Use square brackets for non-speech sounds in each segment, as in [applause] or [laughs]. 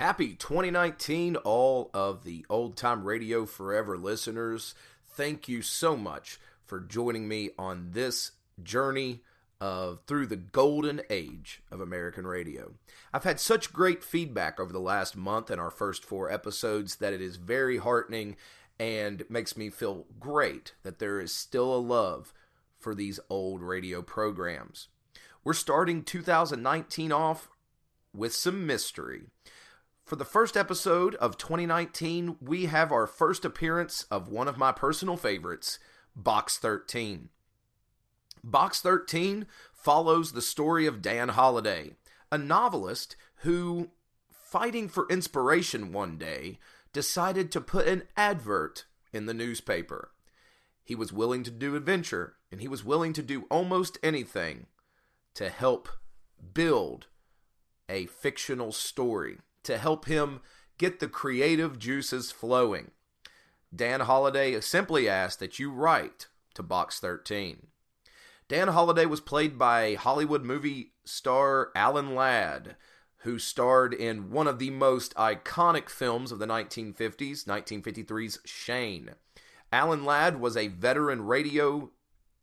Happy 2019, all of the Old Time Radio Forever listeners. Thank you so much for joining me on this journey of through the golden age of American radio. I've had such great feedback over the last month and our first four episodes that it is very heartening and makes me feel great that there is still a love for these old radio programs. We're starting 2019 off with some mystery. For the first episode of 2019, we have our first appearance of one of my personal favorites, Box 13. Box 13 follows the story of Dan Holliday, a novelist who, fighting for inspiration one day, decided to put an advert in the newspaper. He was willing to do adventure, and he was willing to do almost anything to help build a fictional story to help him get the creative juices flowing. Dan Holliday simply asked that you write to Box 13. Dan Holliday was played by Hollywood movie star Alan Ladd, who starred in one of the most iconic films of the 1950s, 1953's Shane. Alan Ladd was a veteran radio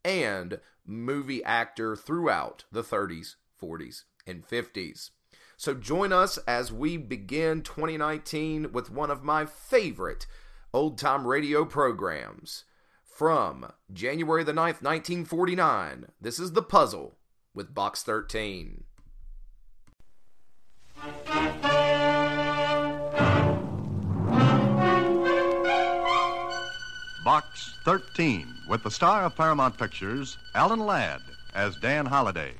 and movie actor throughout the 30s, 40s, and 50s. So join us as we begin 2019 with one of my favorite old time radio programs. From January the 9th, 1949, this is The Puzzle with Box 13. Box 13 with the star of Paramount Pictures, Alan Ladd, as Dan Holliday.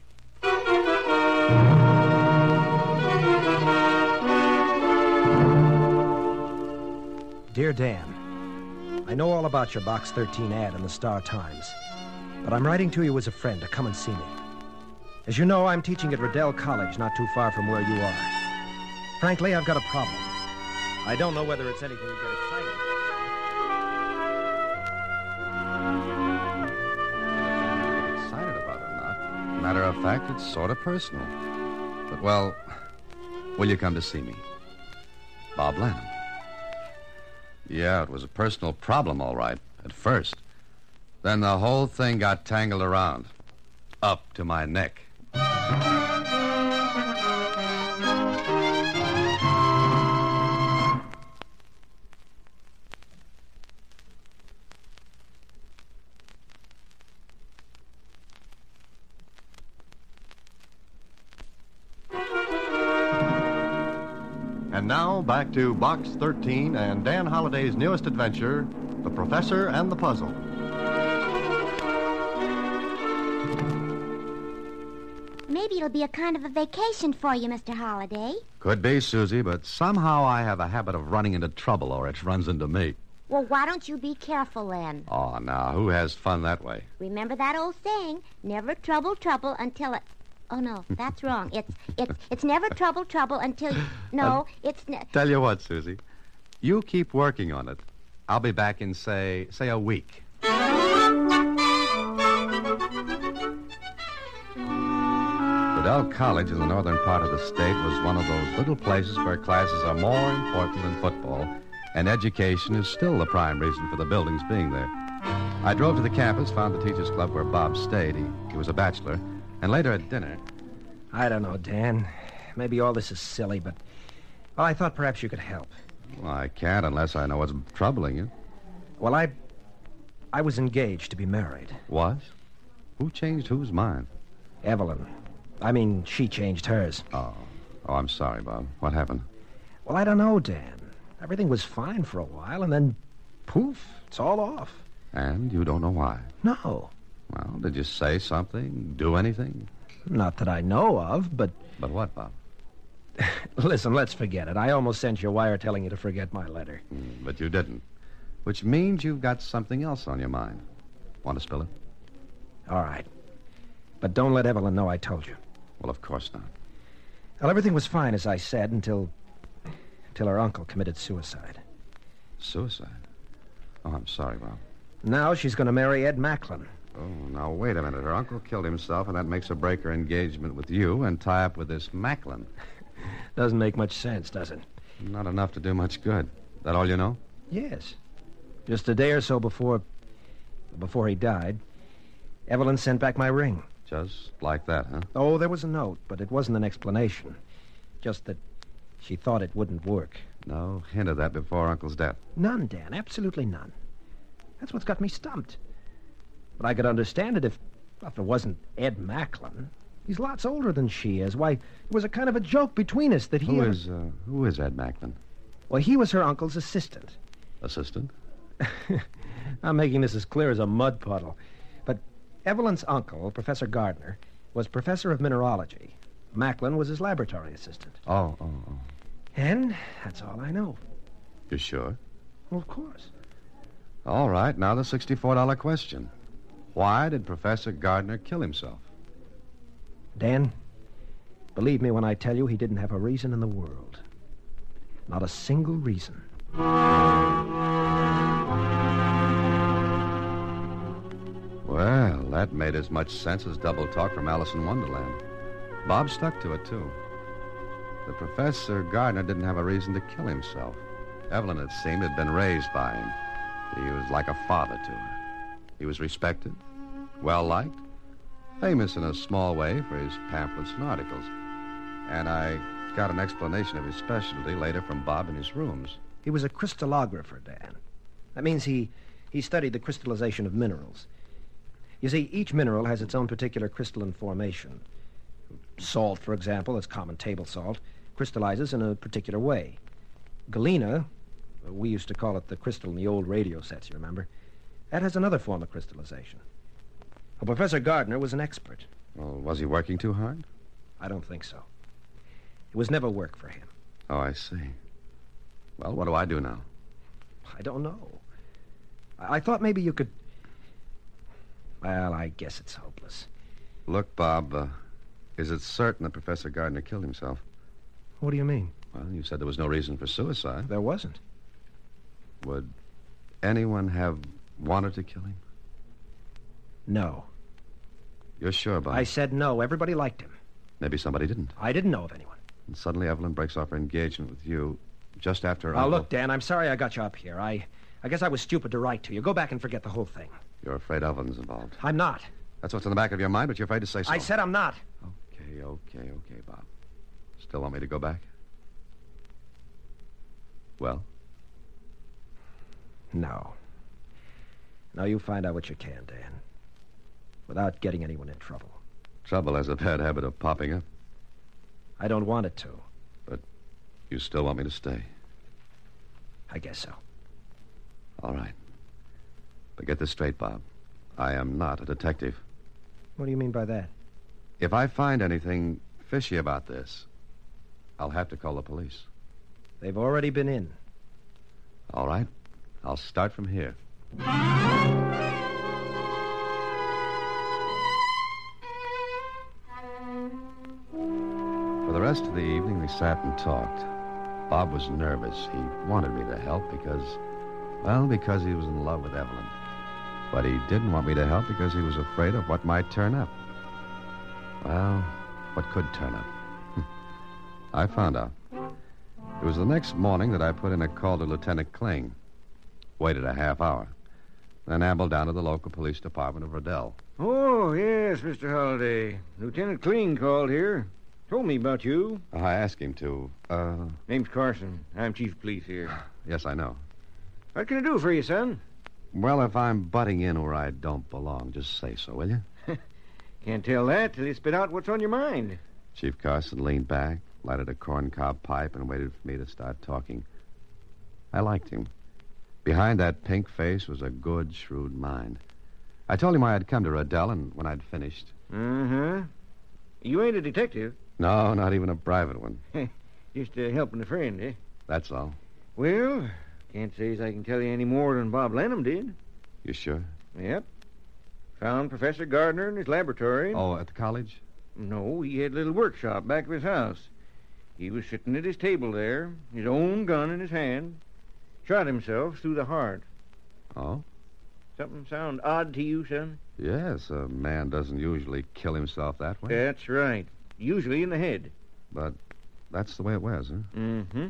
Dear Dan, I know all about your Box 13 ad in the Star Times, but I'm writing to you as a friend to come and see me. As you know, I'm teaching at Riddell College, not too far from where you are. Frankly, I've got a problem. I don't know whether it's anything you get excited. about. Matter of fact, it's sort of personal. But, well, will you come to see me? Bob Lanham. Yeah, it was a personal problem, all right, at first. Then the whole thing got tangled around. Up to my neck. Back to Box 13 and Dan Holliday's newest adventure, The Professor and the Puzzle. Maybe it'll be a kind of a vacation for you, Mr. Holliday. Could be, Susie, but somehow I have a habit of running into trouble, or it runs into me. Well, why don't you be careful then? Oh, now, who has fun that way? Remember that old saying, never trouble trouble until it. Oh no, that's wrong. It's it's it's never trouble trouble until you. [laughs] No, it's ne- Tell you what, Susie. You keep working on it. I'll be back in, say, say a week. Riddell College in the northern part of the state was one of those little places where classes are more important than football, and education is still the prime reason for the buildings being there. I drove to the campus, found the teachers' club where Bob stayed. He, he was a bachelor. And later at dinner, I don't know, Dan. Maybe all this is silly, but. Well, I thought perhaps you could help. well, I can't unless I know what's troubling you. Well, I. I was engaged to be married. Was? Who changed whose mind? Evelyn. I mean, she changed hers. Oh. Oh, I'm sorry, Bob. What happened? Well, I don't know, Dan. Everything was fine for a while, and then poof, it's all off. And you don't know why. No. Well, did you say something? Do anything? Not that I know of, but But what, Bob? [laughs] Listen, let's forget it. I almost sent you a wire telling you to forget my letter. Mm, But you didn't. Which means you've got something else on your mind. Want to spill it? All right. But don't let Evelyn know I told you. Well, of course not. Well, everything was fine, as I said, until. until her uncle committed suicide. Suicide? Oh, I'm sorry, Bob. Now she's going to marry Ed Macklin. Oh, now wait a minute. Her uncle killed himself, and that makes her break her engagement with you and tie up with this Macklin. [laughs] Doesn't make much sense, does it? Not enough to do much good. That all you know? Yes. Just a day or so before. before he died, Evelyn sent back my ring. Just like that, huh? Oh, there was a note, but it wasn't an explanation. Just that she thought it wouldn't work. No hint of that before Uncle's death. None, Dan. Absolutely none. That's what's got me stumped. But I could understand it if, well, if it wasn't Ed Macklin. He's lots older than she is. Why, it was a kind of a joke between us that he. Who is, uh, who is Ed Macklin? Well, he was her uncle's assistant. Assistant? [laughs] I'm making this as clear as a mud puddle. But Evelyn's uncle, Professor Gardner, was professor of mineralogy. Macklin was his laboratory assistant. Oh, oh, oh. And that's all I know. You sure? Well, of course. All right, now the $64 question. Why did Professor Gardner kill himself? Dan, believe me when I tell you he didn't have a reason in the world. Not a single reason. Well, that made as much sense as double talk from Alice in Wonderland. Bob stuck to it, too. The Professor Gardner didn't have a reason to kill himself. Evelyn, it seemed, had been raised by him. He was like a father to her. He was respected, well liked, famous in a small way for his pamphlets and articles. And I got an explanation of his specialty later from Bob in his rooms. He was a crystallographer, Dan. That means he, he studied the crystallization of minerals. You see, each mineral has its own particular crystalline formation. Salt, for example, that's common table salt, crystallizes in a particular way. Galena, we used to call it the crystal in the old radio sets, you remember? That has another form of crystallization. Well, Professor Gardner was an expert. Well, was he working too hard? I don't think so. It was never work for him. Oh, I see. Well, what do I do now? I don't know. I, I thought maybe you could. Well, I guess it's hopeless. Look, Bob, uh, is it certain that Professor Gardner killed himself? What do you mean? Well, you said there was no reason for suicide. There wasn't. Would anyone have wanted to kill him? No. You're sure, Bob? I said no. Everybody liked him. Maybe somebody didn't. I didn't know of anyone. And suddenly Evelyn breaks off her engagement with you just after uncle- look, Dan, I'm sorry I got you up here. I, I guess I was stupid to write to you. Go back and forget the whole thing. You're afraid Evelyn's involved. I'm not. That's what's in the back of your mind, but you're afraid to say so. I said I'm not. Okay, okay, okay, Bob. Still want me to go back? Well, No. Now you find out what you can, Dan. Without getting anyone in trouble. trouble has a bad habit of popping up. I don't want it to. But you still want me to stay? I guess so. All right. But get this straight, Bob. I am not a detective. What do you mean by that? If I find anything fishy about this, I'll have to call the police. They've already been in. All right? I'll start from here. For the rest of the evening, we sat and talked. Bob was nervous. He wanted me to help because, well, because he was in love with Evelyn. But he didn't want me to help because he was afraid of what might turn up. Well, what could turn up? [laughs] I found out. It was the next morning that I put in a call to Lieutenant Kling. Waited a half hour. Then ambled down to the local police department of Riddell. Oh, yes, Mr. Holliday. Lieutenant Kling called here. Told me about you. I asked him to. Uh, Name's Carson. I'm chief of police here. [sighs] yes, I know. What can I do for you, son? Well, if I'm butting in where I don't belong, just say so, will you? [laughs] Can't tell that till you spit out what's on your mind. Chief Carson leaned back, lighted a corncob pipe, and waited for me to start talking. I liked him. Behind that pink face was a good, shrewd mind. I told him I had come to Riddell, and when I'd finished. Uh-huh. You ain't a detective. No, not even a private one. [laughs] Just uh, helping a friend, eh? That's all. Well, can't say as I can tell you any more than Bob Lanham did. You sure? Yep. Found Professor Gardner in his laboratory. Oh, at the college? No, he had a little workshop back of his house. He was sitting at his table there, his own gun in his hand. Shot himself through the heart. Oh? Something sound odd to you, son? Yes, a man doesn't usually kill himself that way. That's right. Usually in the head. But that's the way it was, huh? Mm-hmm.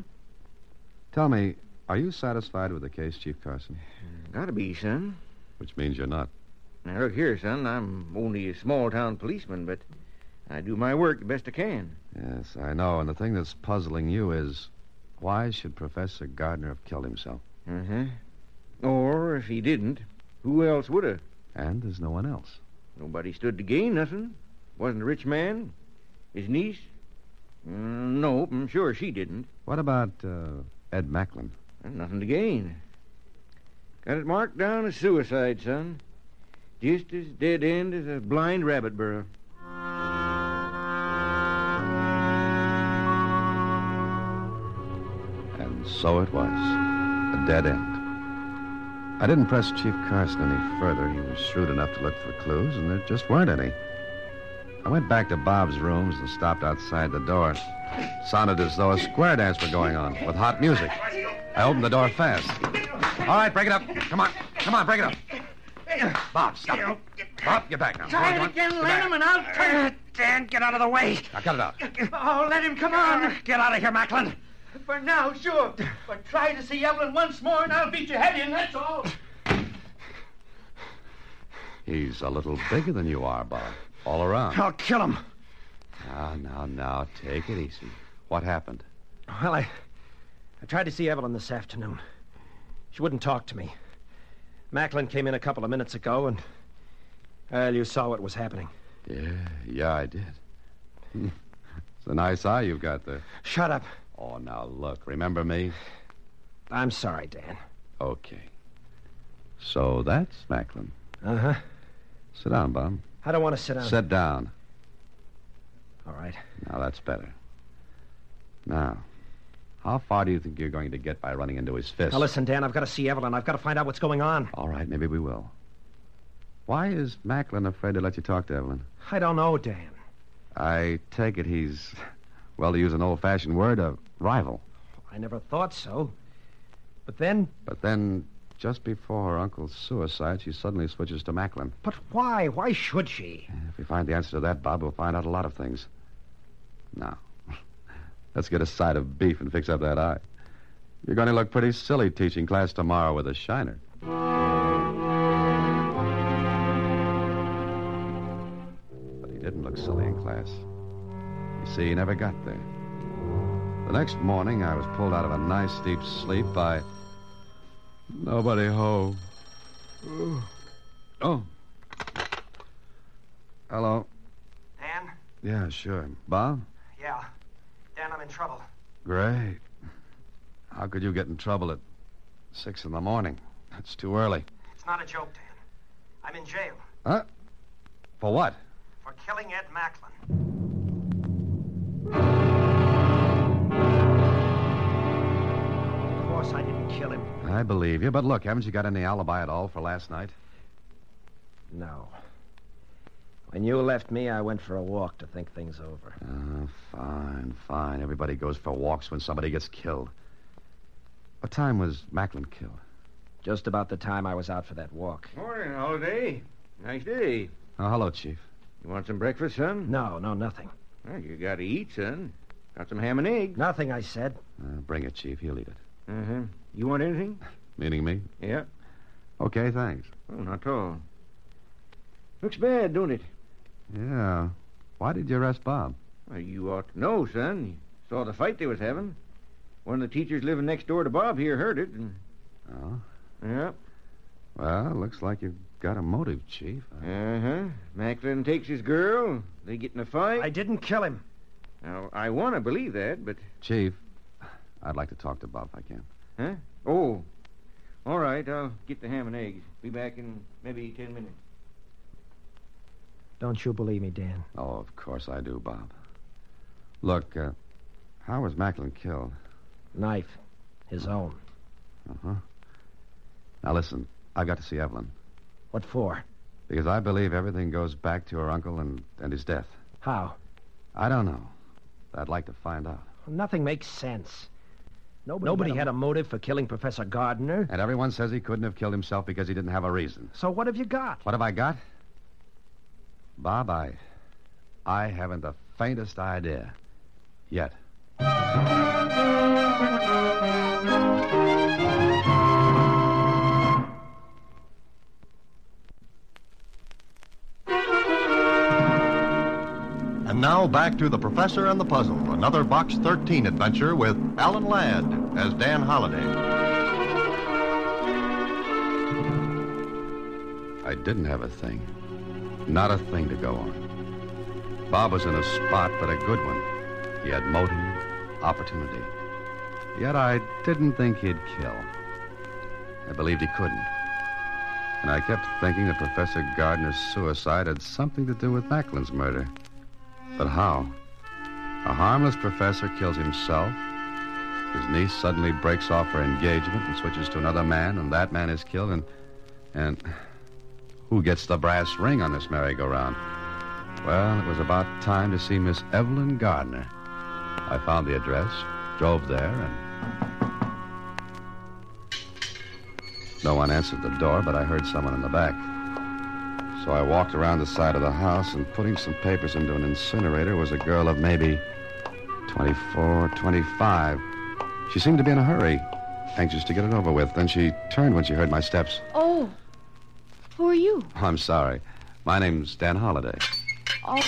Tell me, are you satisfied with the case, Chief Carson? Gotta be, son. Which means you're not. Now, look here, son. I'm only a small-town policeman, but I do my work the best I can. Yes, I know. And the thing that's puzzling you is why should Professor Gardner have killed himself? Uh-huh. Or, if he didn't, who else would have? And there's no one else. Nobody stood to gain nothing. Wasn't a rich man. His niece? Mm, no, I'm sure she didn't. What about uh, Ed Macklin? Nothing to gain. Got it marked down as suicide, son. Just as dead end as a blind rabbit burrow. And so it was. A dead end. I didn't press Chief Carson any further. He was shrewd enough to look for clues, and there just weren't any. I went back to Bob's rooms and stopped outside the door. Sounded as though a square dance were going on with hot music. I opened the door fast. All right, break it up. Come on. Come on, break it up. Bob, stop. Oh. Bob, get back now. Try it again. Lanham, and I'll turn it. Uh, Dan, get out of the way. Now, cut it out. Oh, let him come on. Get out of here, Macklin. For now, sure. But try to see Evelyn once more, and I'll beat your head in, that's all. He's a little bigger than you are, Bob. All around. I'll kill him. Now, now, now, take it easy. What happened? Well, I, I tried to see Evelyn this afternoon. She wouldn't talk to me. Macklin came in a couple of minutes ago, and well, you saw what was happening. Yeah, yeah, I did. [laughs] it's a nice eye you've got there. Shut up. Oh, now look, remember me? I'm sorry, Dan. Okay. So that's Macklin. Uh huh. Sit down, Bob. I don't want to sit down. Sit down. All right. Now that's better. Now, how far do you think you're going to get by running into his fist? Now listen, Dan. I've got to see Evelyn. I've got to find out what's going on. All right, maybe we will. Why is Macklin afraid to let you talk to Evelyn? I don't know, Dan. I take it he's, well, to use an old-fashioned word, a rival. I never thought so. But then, But then, just before her uncle's suicide, she suddenly switches to Macklin. but why? Why should she? If we find the answer to that, Bob, we'll find out a lot of things. Now, [laughs] let's get a side of beef and fix up that eye. You're going to look pretty silly teaching class tomorrow with a shiner. But he didn't look silly in class. You see, he never got there. The next morning, I was pulled out of a nice deep sleep by nobody home. Oh. Hello. Dan? Yeah, sure. Bob? Yeah. Dan, I'm in trouble. Great. How could you get in trouble at six in the morning? That's too early. It's not a joke, Dan. I'm in jail Huh? For what? for killing Ed Macklin. Of course, I didn't kill him. I believe you, but look, haven't you got any alibi at all for last night? No. When you left me, I went for a walk to think things over. Oh, fine, fine. Everybody goes for walks when somebody gets killed. What time was Macklin killed? Just about the time I was out for that walk. Morning, Holiday. Nice day. Oh, hello, Chief. You want some breakfast, son? No, no, nothing. Well, you gotta eat, son. Got some ham and eggs. Nothing, I said. Uh, bring it, Chief. He'll eat it. Uh-huh. You want anything? Meaning me? Yeah. Okay, thanks. Oh, not at all. Looks bad, don't it? Yeah. Why did you arrest Bob? Well, you ought to know, son. You saw the fight they was having. One of the teachers living next door to Bob here heard it, and Oh? yeah. Well, looks like you've got a motive, Chief. Uh-huh. Macklin takes his girl. They get in a fight. I didn't kill him. Now, I want to believe that, but Chief, I'd like to talk to Bob if I can. Huh? Oh, all right. I'll get the ham and eggs. Be back in maybe ten minutes. Don't you believe me, Dan? Oh, of course I do, Bob. Look, uh, How was Macklin killed? Knife. His own. Uh huh. Now listen, I've got to see Evelyn What for? because I believe everything goes back to her uncle and, and his death. How? I don't know. I'd like to find out. Nothing makes sense. Nobody, had a motive for killing Professor Gardner. And everyone says he couldn't have killed himself because he didn't have a reason. So what have you got? What have I got? Bob, I. I haven't the faintest idea. Yet. And now back to The Professor and the Puzzle, another Box 13 adventure with Alan Ladd as Dan Holliday. I didn't have a thing. Not a thing to go on. Bob was in a spot, but a good one. He had motive, opportunity. Yet I didn't think he'd kill. I believed he couldn't. And I kept thinking that Professor Gardner's suicide had something to do with Macklin's murder. But how? A harmless professor kills himself. His niece suddenly breaks off her engagement and switches to another man, and that man is killed, and. and. Who gets the brass ring on this merry-go-round? Well, it was about time to see Miss Evelyn Gardner. I found the address, drove there, and. No one answered the door, but I heard someone in the back. So I walked around the side of the house, and putting some papers into an incinerator was a girl of maybe 24, 25. She seemed to be in a hurry, anxious to get it over with. Then she turned when she heard my steps. Oh. Who are you? Oh, I'm sorry. My name's Dan Holliday. Oh.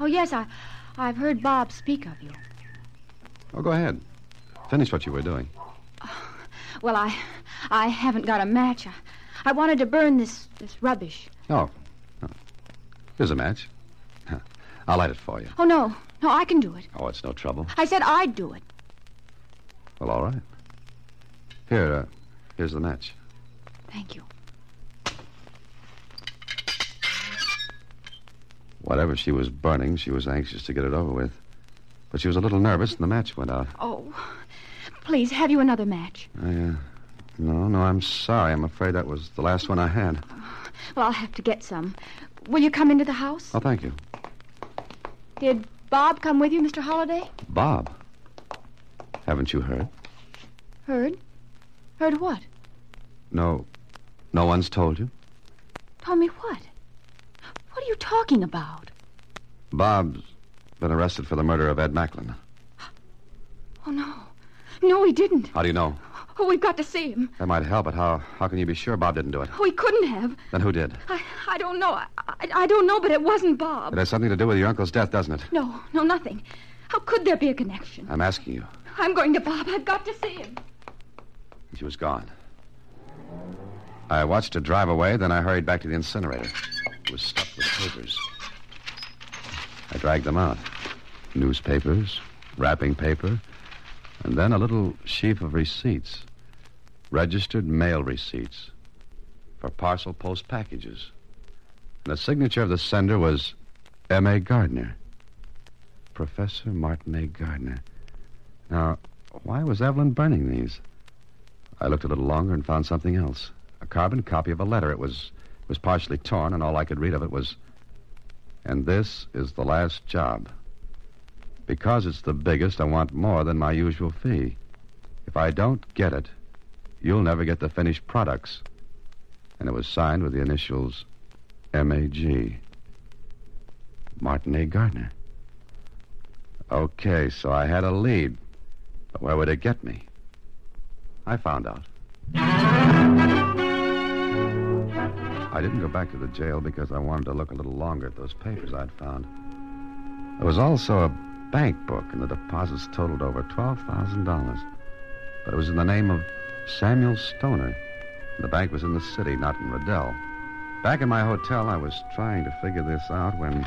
Oh, yes, I, I've heard Bob speak of you. Oh, go ahead. Finish what you were doing. Oh, [sighs] Well, I, I haven't got a match. I, I wanted to burn this, this rubbish. Oh. oh. Here's a match. [laughs] I'll light it for you. Oh, no. No, I can do it. Oh, it's no trouble. I said I'd do it. Well, all right. Here, uh, here's the match. Thank you. Whatever she was burning, she was anxious to get it over with. But she was a little nervous, and the match went out. Oh. Please, have you another match? I, uh, no, no, I'm sorry. I'm afraid that was the last one I had. Well, I'll have to get some. Will you come into the house? Oh, thank you. Did Bob come with you, Mr. Holliday? Bob. Haven't you heard? Heard? Heard what? No. No one's told you? Told me what? What are you talking about? Bob's been arrested for the murder of Ed Macklin. Oh, no. No, he didn't. How do you know? Oh, we've got to see him. That might help, but how, how can you be sure Bob didn't do it? Oh, he couldn't have. Then who did? I, I don't know. I, I, I don't know, but it wasn't Bob. It has something to do with your uncle's death, doesn't it? No, no, nothing. How could there be a connection? I'm asking you. I'm going to Bob. I've got to see him. She was gone. I watched her drive away, then I hurried back to the incinerator. It was stuffed with papers. I dragged them out newspapers, wrapping paper, and then a little sheaf of receipts registered mail receipts for parcel post packages. And the signature of the sender was M.A. Gardner. Professor Martin A. Gardner. Now, why was Evelyn burning these? I looked a little longer and found something else. A carbon copy of a letter. It was was partially torn, and all I could read of it was And this is the last job. Because it's the biggest, I want more than my usual fee. If I don't get it, you'll never get the finished products. And it was signed with the initials M.A.G. Martin A. Gardner. Okay, so I had a lead. But where would it get me? I found out. I didn't go back to the jail because I wanted to look a little longer at those papers I'd found. There was also a bank book, and the deposits totaled over $12,000. But it was in the name of Samuel Stoner. The bank was in the city, not in Riddell. Back in my hotel, I was trying to figure this out when.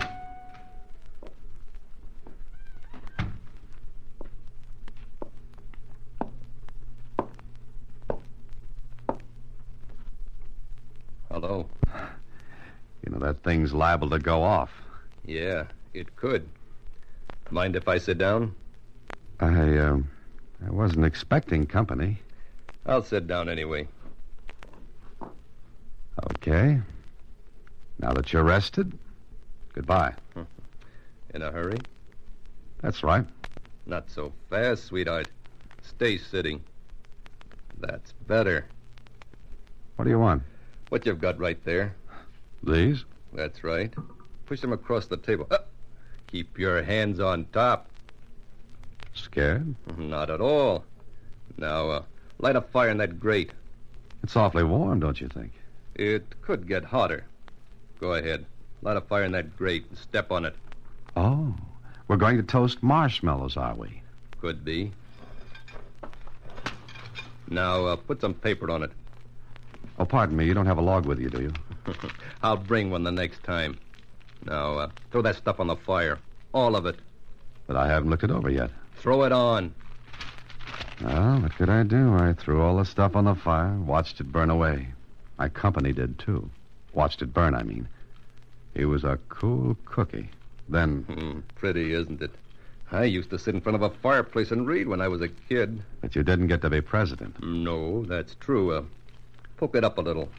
Hello. You know, that thing's liable to go off. Yeah, it could. Mind if I sit down? I, um, I wasn't expecting company. I'll sit down anyway. Okay. Now that you're rested, goodbye. [laughs] In a hurry? That's right. Not so fast, sweetheart. Stay sitting. That's better. What do you want? What you've got right there. These? That's right. Push them across the table. Uh, keep your hands on top. Scared? [laughs] Not at all. Now, uh, light a fire in that grate. It's awfully warm, don't you think? It could get hotter. Go ahead. Light a fire in that grate and step on it. Oh, we're going to toast marshmallows, are we? Could be. Now, uh, put some paper on it. Oh, pardon me. You don't have a log with you, do you? [laughs] I'll bring one the next time. Now, uh, throw that stuff on the fire. All of it. But I haven't looked it over yet. Throw it on. Well, what could I do? I threw all the stuff on the fire, watched it burn away. My company did, too. Watched it burn, I mean. He was a cool cookie. Then, [laughs] Hmm, pretty, isn't it? I used to sit in front of a fireplace and read when I was a kid. but you didn't get to be president. No, that's true. Uh, poke it up a little.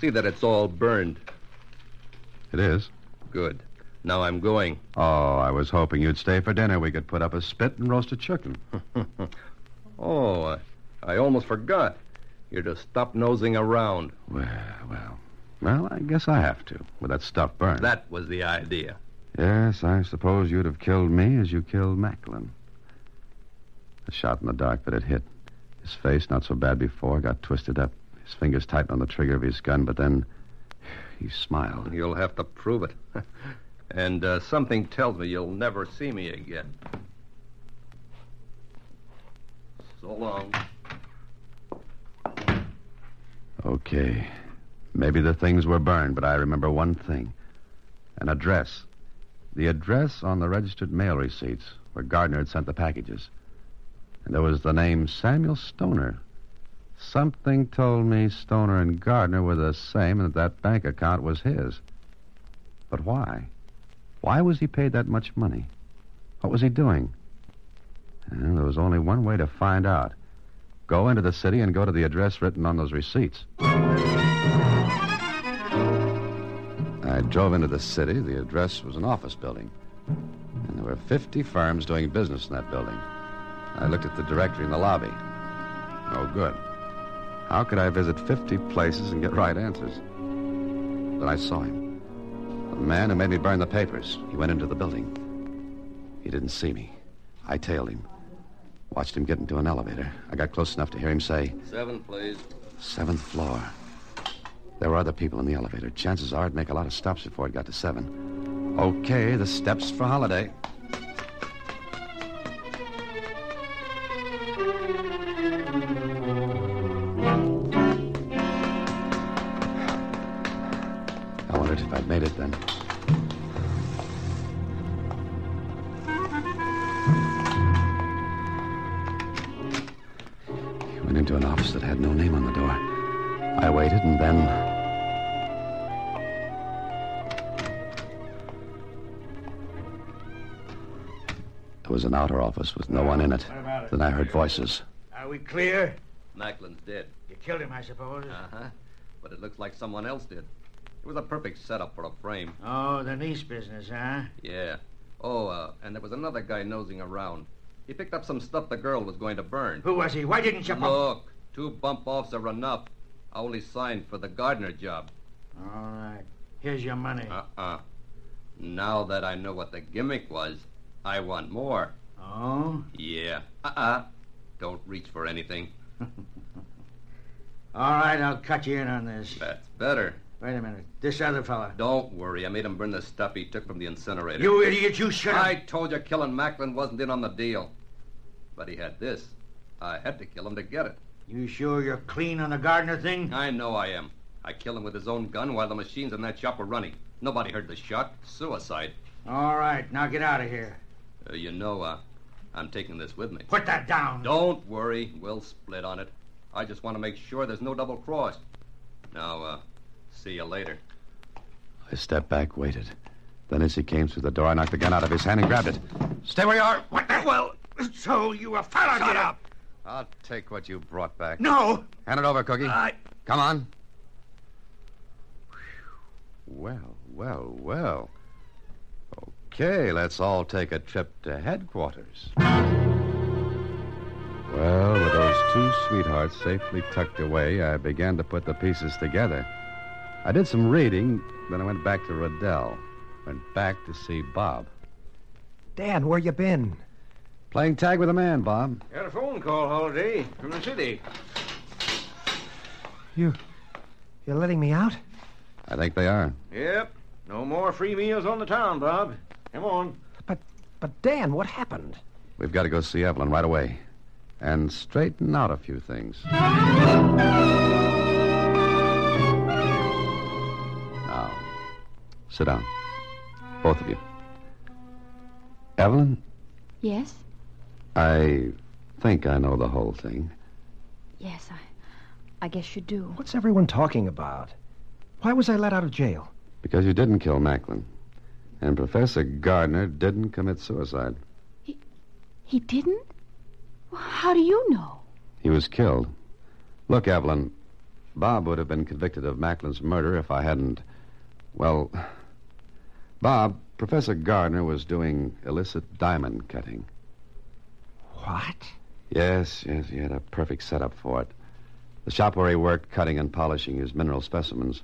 See that it's all burned. It is. Good. Now I'm going. Oh, I was hoping you'd stay for dinner. We could put up a spit and roast a chicken. [laughs] Oh, I, I almost forgot. You're to stop nosing around. Well, well. Well, I guess I have to, with that stuff burned. That was the idea. Yes, I suppose you'd have killed me as you killed Macklin. A shot in the dark, but it hit. His face, not so bad before, got twisted up. His fingers tightened on the trigger of his gun, but then he smiled. You'll have to prove it. [laughs] and uh, something tells me you'll never see me again. So long. Okay. Maybe the things were burned, but I remember one thing an address. The address on the registered mail receipts where Gardner had sent the packages. And there was the name Samuel Stoner. Something told me Stoner and Gardner were the same and that that bank account was his. But why? Why was he paid that much money? What was he doing? There was only one way to find out. Go into the city and go to the address written on those receipts. I drove into the city. The address was an office building. And there were 50 firms doing business in that building. I looked at the directory in the lobby. No good. How could I visit 50 places and get right answers? Then I saw him. The man who made me burn the papers. He went into the building. He didn't see me. I tailed him. Watched him get into an elevator. I got close enough to hear him say, Seven, please. Seventh floor. There were other people in the elevator. Chances are it'd make a lot of stops before it got to seven. Okay, the steps for holiday. Office with no one in it. What about it? Then I heard voices. Are we clear? Macklin's dead. You killed him, I suppose. Uh huh. But it looks like someone else did. It was a perfect setup for a frame. Oh, the niece business, huh? Yeah. Oh, uh, and there was another guy nosing around. He picked up some stuff the girl was going to burn. Who was he? Why didn't you... bump- Look, two bump offs are enough. I only signed for the Gardner job. All right. Here's your money. Uh uh Now that I know what the gimmick was, I want more. Oh? Yeah. Uh uh Don't reach for anything. [laughs] All right, I'll cut you in on this. That's better. Wait a minute. This other fella. Don't worry. I made him burn the stuff he took from the incinerator. You idiot, you should. I told you killing Macklin wasn't in on the deal. But he had this. I had to kill him to get it. You sure you're clean on the Gardner thing? I know I am. I killed him with his own gun while the machines in that shop were running. Nobody heard the shot. Suicide. All right, now get out of here. Uh, you know, uh, I'm taking this with me. Put that down. Don't worry. We'll split on it. I just want to make sure there's no double cross. Now, uh, see you later. I stepped back, waited. Then, as he came through the door, I knocked the gun out of his hand and grabbed it. Stay where you are. What the back. Well, so you were followed Shut here. up. I'll take what you brought back. No. Hand it over, Cookie. I... Come on. Well, well, well. Okay, let's all take a trip to headquarters. Well, with those two sweethearts safely tucked away, I began to put the pieces together. I did some reading, then I went back to Riddell. Went back to see Bob. Dan, where you been? Playing tag with a man, Bob. Got a phone call, Holiday, from the city. You. You're letting me out? I think they are. Yep. No more free meals on the town, Bob. Come on. But, but Dan, what happened? We've got to go see Evelyn right away and straighten out a few things. Now, sit down. Both of you. Evelyn, Yes? I think I know the whole thing. Yes, I. I guess you do. What's everyone talking about? Why was I let out of jail? Because you didn't kill Macklin. And Professor Gardner didn't commit suicide. He he didn't? Well, how do you know? He was killed. Look, Evelyn, Bob would have been convicted of Macklin's murder if I hadn't. Well, Bob, Professor Gardner was doing illicit diamond cutting. What? Yes, yes, he had a perfect setup for it. The shop where he worked cutting and polishing his mineral specimens.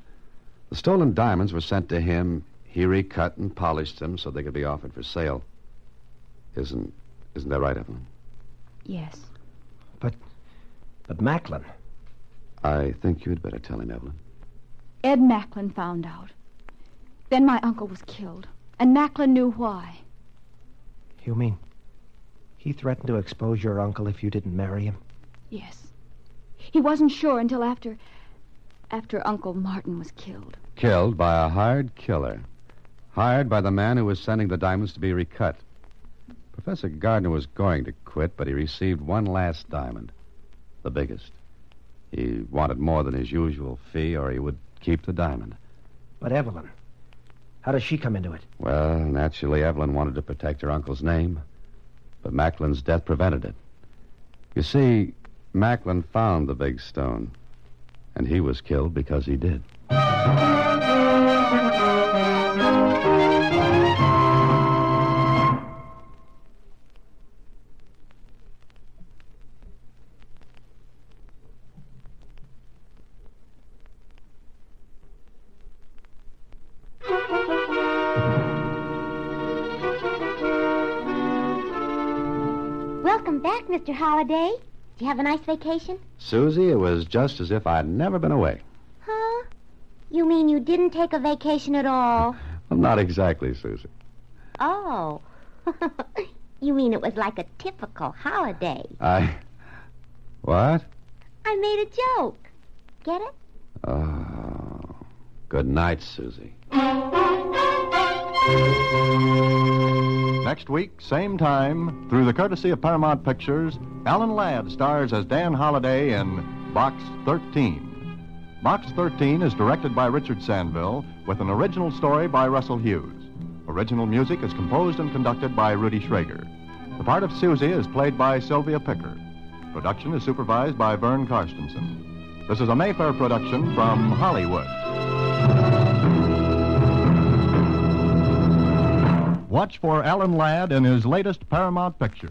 The stolen diamonds were sent to him. He recut and polished them so they could be offered for sale. Isn't isn't that right, Evelyn? Yes. But but Macklin. I think you'd better tell him, Evelyn. Ed Macklin found out. Then my uncle was killed, and Macklin knew why. You mean he threatened to expose your uncle if you didn't marry him? Yes. He wasn't sure until after. after Uncle Martin was killed. Killed by a hired killer. Hired by the man who was sending the diamonds to be recut. Professor Gardner was going to quit, but he received one last diamond. The biggest. He wanted more than his usual fee, or he would keep the diamond. But Evelyn. How does she come into it? Well, naturally, Evelyn wanted to protect her uncle's name, but Macklin's death prevented it. You see, Macklin found the big stone, and he was killed because he did. Holliday. Did you have a nice vacation? Susie, it was just as if I'd never been away. Huh? You mean you didn't take a vacation at all? [laughs] Well, not exactly, Susie. Oh. [laughs] you mean it was like a typical holiday? I. What? I made a joke. Get it? Oh. Good night, Susie. [laughs] Next week, same time, through the courtesy of Paramount Pictures, Alan Ladd stars as Dan Holliday in Box 13. Box 13 is directed by Richard Sanville with an original story by Russell Hughes. Original music is composed and conducted by Rudy Schrager. The part of Susie is played by Sylvia Picker. Production is supervised by Vern Carstensen. This is a Mayfair production from Hollywood. Watch for Alan Ladd in his latest Paramount picture.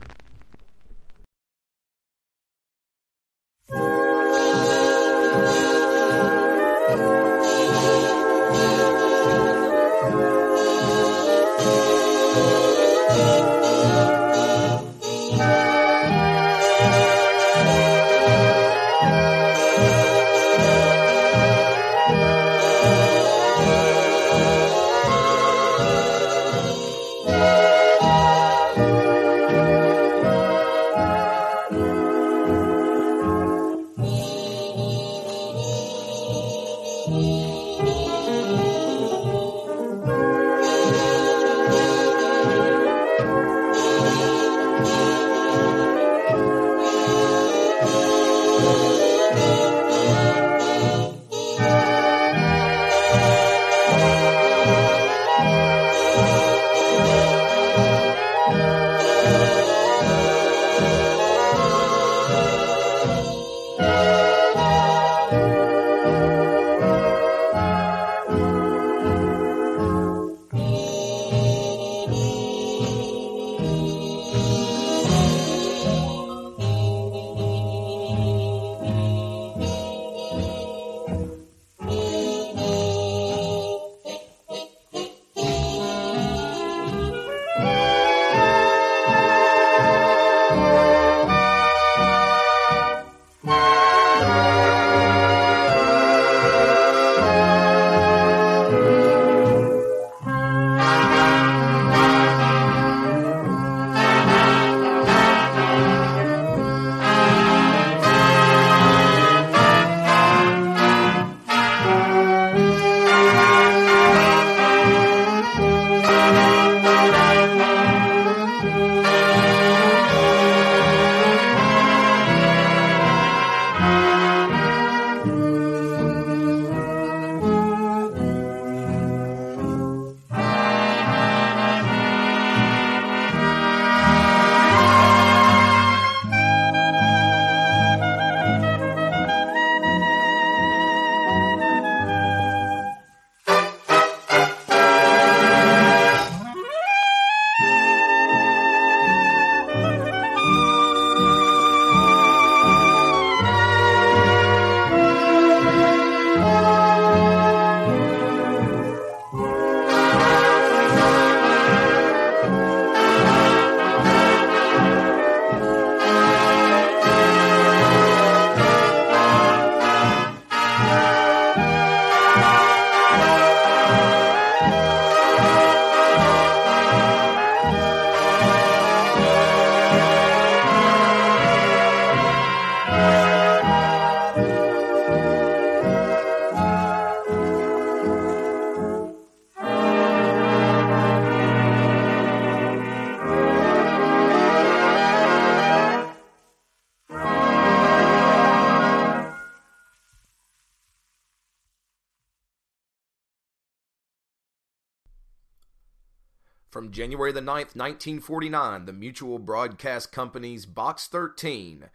January the 9th, 1949, the Mutual Broadcast Company's Box 13,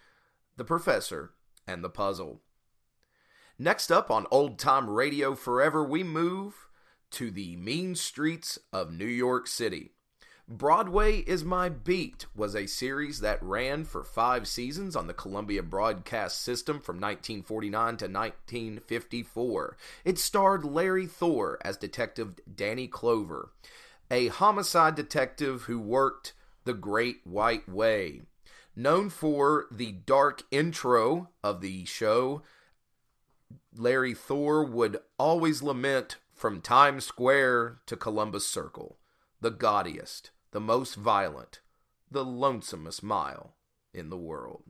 The Professor and the Puzzle. Next up on Old Time Radio Forever, we move to the mean streets of New York City. Broadway is My Beat was a series that ran for five seasons on the Columbia Broadcast System from 1949 to 1954. It starred Larry Thor as Detective Danny Clover, a homicide detective who worked the Great White Way. Known for the dark intro of the show, Larry Thor would always lament from Times Square to Columbus Circle, the gaudiest, the most violent, the lonesomest mile in the world.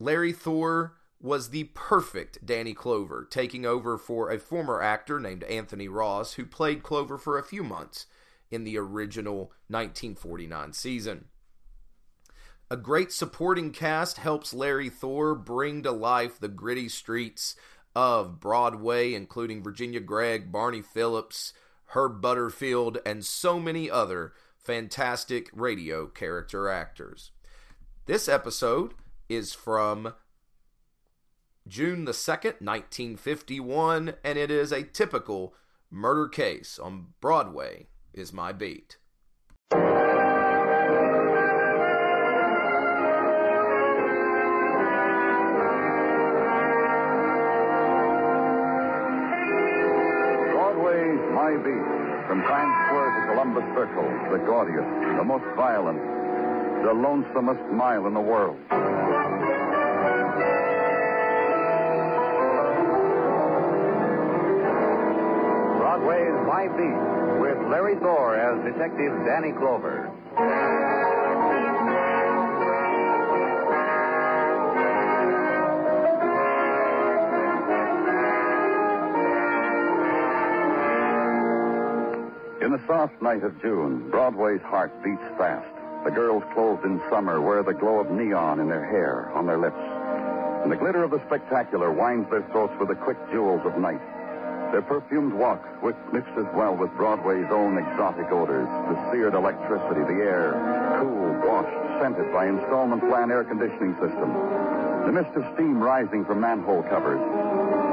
Larry Thor was the perfect Danny Clover, taking over for a former actor named Anthony Ross, who played Clover for a few months in the original 1949 season. A great supporting cast helps Larry Thor bring to life the gritty streets of Broadway, including Virginia Gregg, Barney Phillips, Herb Butterfield, and so many other fantastic radio character actors. This episode is from June the 2nd, 1951, and it is a typical murder case on Broadway, is my beat. My Beat. From Times Square to Columbus Circle, the gaudiest, the most violent, the lonesomest mile in the world. Broadway's My Beat with Larry Thor as Detective Danny Clover. In the soft night of June, Broadway's heart beats fast. The girls clothed in summer wear the glow of neon in their hair, on their lips. And the glitter of the spectacular winds their throats with the quick jewels of night. Their perfumed walk with, mixes well with Broadway's own exotic odors, the seared electricity, the air, cool, washed, scented by installment plan air conditioning system. The mist of steam rising from manhole covers.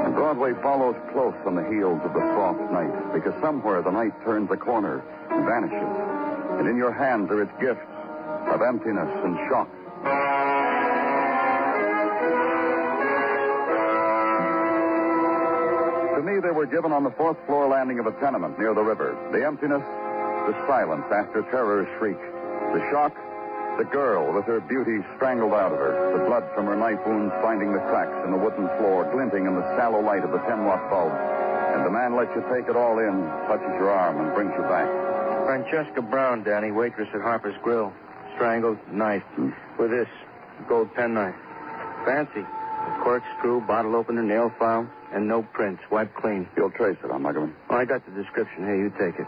And Broadway follows close on the heels of the soft night, because somewhere the night turns a corner and vanishes. And in your hands are its gifts of emptiness and shock. To me, they were given on the fourth floor landing of a tenement near the river. The emptiness, the silence after terror's shriek. The shock, the girl with her beauty strangled out of her. The blood from her knife wounds finding the cracks in the wooden floor, glinting in the sallow light of the 10 watt bulb. And the man lets you take it all in, touches your arm, and brings you back. Francesca Brown, Danny, waitress at Harper's Grill. Strangled, knifed. Hmm. With this gold penknife. Fancy. A corkscrew, bottle opener, nail file, and no prints. Wiped clean. You'll trace it, huh, Muggavan? Oh, I got the description. Here, you take it.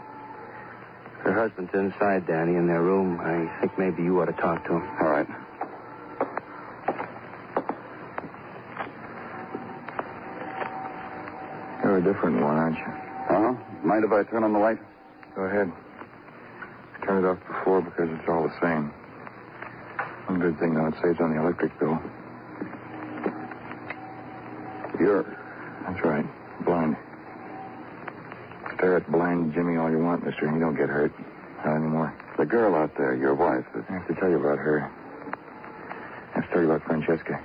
Her husband's inside, Danny, in their room. I think maybe you ought to talk to him. All right. You're a different one, aren't you? Uh-huh. Mind if I turn on the light? Go ahead. I turned it off before because it's all the same. One good thing, though, it saves on the electric bill. You're... That's right. Blind. Stare at blind Jimmy all you want, mister. He don't get hurt. Not anymore. The girl out there, your wife, is... I have to tell you about her. I have to tell you about Francesca.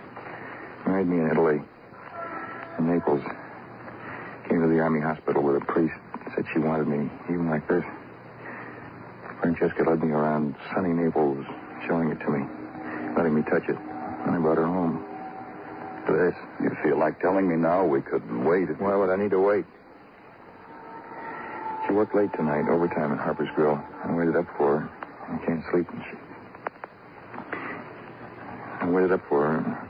Married me in Italy. In Naples. Came to the army hospital with a priest. Said she wanted me, even like this. Francesca led me around sunny Naples, showing it to me, letting me touch it. And I brought her home. This. You feel like telling me now we could wait? Why would I need to wait? She worked late tonight, overtime at Harper's Grill. I waited up for her. I can't sleep. And she... I waited up for her.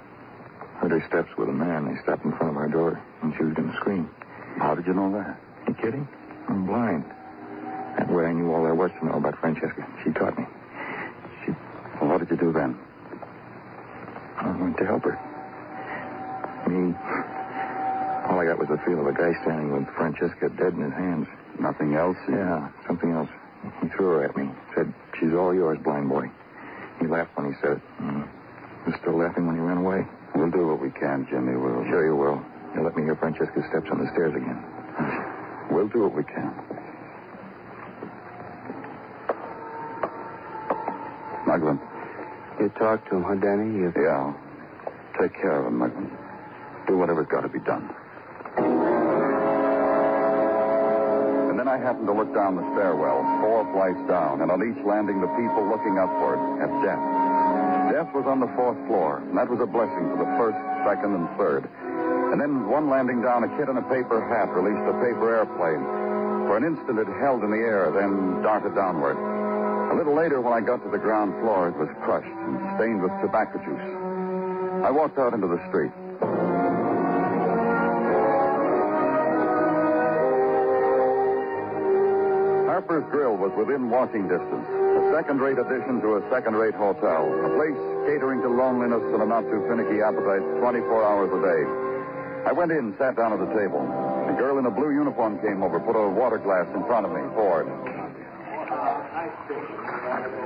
Heard her steps with a man. They stopped in front of our door, and she was going to scream. How did you know that? You kidding? I'm blind. That way I knew all there was to know about Francesca. She taught me. She. Well, what did you do then? I went to help her. Me. All I got was the feel of a guy standing with Francesca dead in his hands. Nothing else? Yeah, something else. He threw her at me. Said, she's all yours, blind boy. He laughed when he said it. Mm. He was still laughing when he ran away. We'll do what we can, Jimmy. We'll... Sure you will. You'll let me hear Francesca's steps on the stairs again. We'll do what we can. Muggavan. You talked to him, huh, Danny? You... Yeah. Take care of him, Muggavan. Do whatever's got to be done. And then I happened to look down the stairwell, four flights down, and on each landing, the people looking upward at death. Death was on the fourth floor, and that was a blessing for the first, second, and third. And then one landing down, a kid in a paper hat released a paper airplane. For an instant, it held in the air, then darted downward. A little later, when I got to the ground floor, it was crushed and stained with tobacco juice. I walked out into the street. Harper's Grill was within walking distance, a second-rate addition to a second-rate hotel, a place catering to loneliness and a not-too-finicky appetite 24 hours a day. I went in, sat down at the table. A girl in a blue uniform came over, put a water glass in front of me, poured.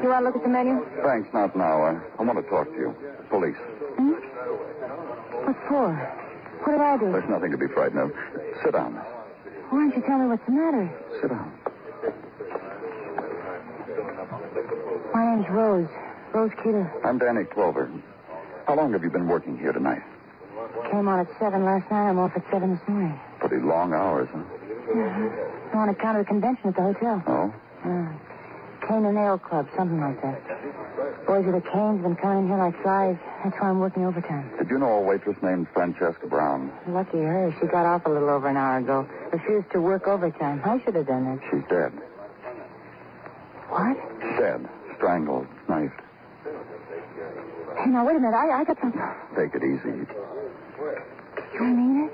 You want to look at the menu? Thanks, not now. I, I want to talk to you. Police. Hmm? What for? What did I do? There's nothing to be frightened of. Sit down. Why don't you tell me what's the matter? Sit down. My name's Rose. Rose Keeler. I'm Danny Clover. How long have you been working here tonight? Came on at 7 last night. I'm off at 7 this morning. Pretty long hours, huh? Uh-huh. On account of the convention at the hotel. Oh? Uh, Cane and Ale Club, something like that. Boys with the canes been coming in here like flies. That's why I'm working overtime. Did you know a waitress named Francesca Brown? Lucky her. She got off a little over an hour ago. Refused to work overtime. I should have done that. She's dead. What? Dead. Strangled. Knifed. Hey, now, wait a minute. I, I got something. Take it easy. You mean it?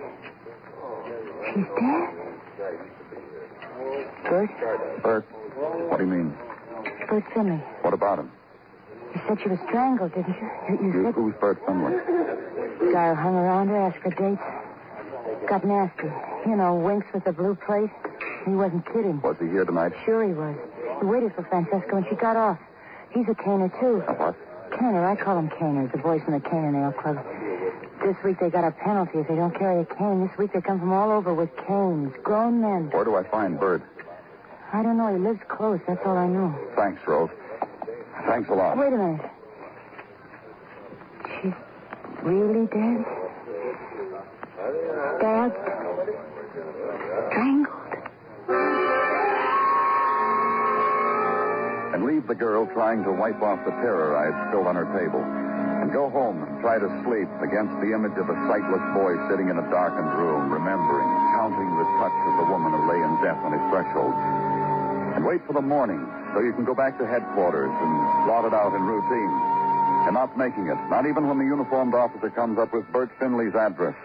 She's dead? Bert? Bert? What do you mean? Bert Finley. What about him? You said she was strangled, didn't you? You, you You- said... Who's Bert Finley? Guy hung around her, asked for dates. Got nasty. You know, winks with the blue plate. He wasn't kidding. Was he here tonight? Sure he was. He waited for Francesca when she got off. He's a caner, too. A what? Caner, I call him Caner, the boys from the Cane and Ale Club. This week they got a penalty if they don't carry a cane. This week they come from all over with canes. Grown men. Where do I find Bert? I don't know. He lives close. That's all I know. Thanks, Rose. Thanks a lot. Wait a minute. She's really dead? The girl trying to wipe off the terror I had spilled on her table. And go home and try to sleep against the image of a sightless boy sitting in a darkened room, remembering, counting the touch of the woman who lay in death on his threshold. And wait for the morning so you can go back to headquarters and blot it out in routine. And not making it, not even when the uniformed officer comes up with Bert Finley's address.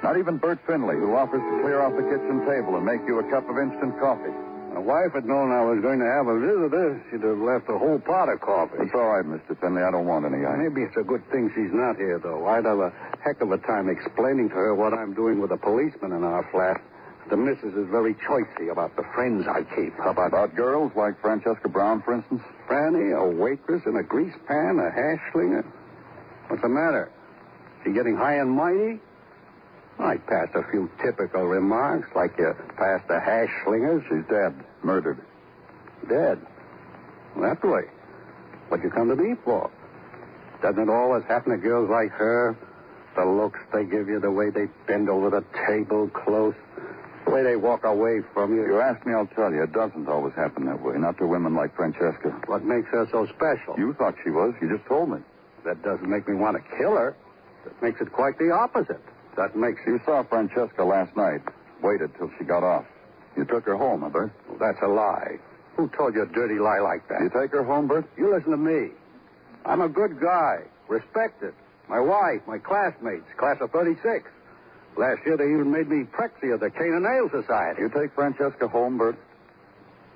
Not even Bert Finley, who offers to clear off the kitchen table and make you a cup of instant coffee. My wife had known I was going to have a visitor. She'd have left a whole pot of coffee. It's all right, Mr. Finley. I don't want any. I... Maybe it's a good thing she's not here, though. I'd have a heck of a time explaining to her what I'm doing with a policeman in our flat. The missus is very choicy about the friends I keep. About, About girls like Francesca Brown, for instance? Franny, a waitress in a grease pan, a hash slinger. What's the matter? She getting high and mighty? I passed a few typical remarks, like you passed the hash slingers. She's dead. Murdered. Dead. That way. What you come to me for? Doesn't it always happen to girls like her? The looks they give you, the way they bend over the table close, the way they walk away from you. You ask me, I'll tell you. It doesn't always happen that way. Not to women like Francesca. What makes her so special? You thought she was. You just told me. That doesn't make me want to kill her. That makes it quite the opposite. That makes You saw Francesca last night. Waited till she got off. You took her home, huh, Bert? Well, that's a lie. Who told you a dirty lie like that? You take her home, Bert? You listen to me. I'm a good guy, respected. My wife, my classmates, class of 36. Last year they even made me Prexy of the Cane and Ale Society. You take Francesca home, Bert?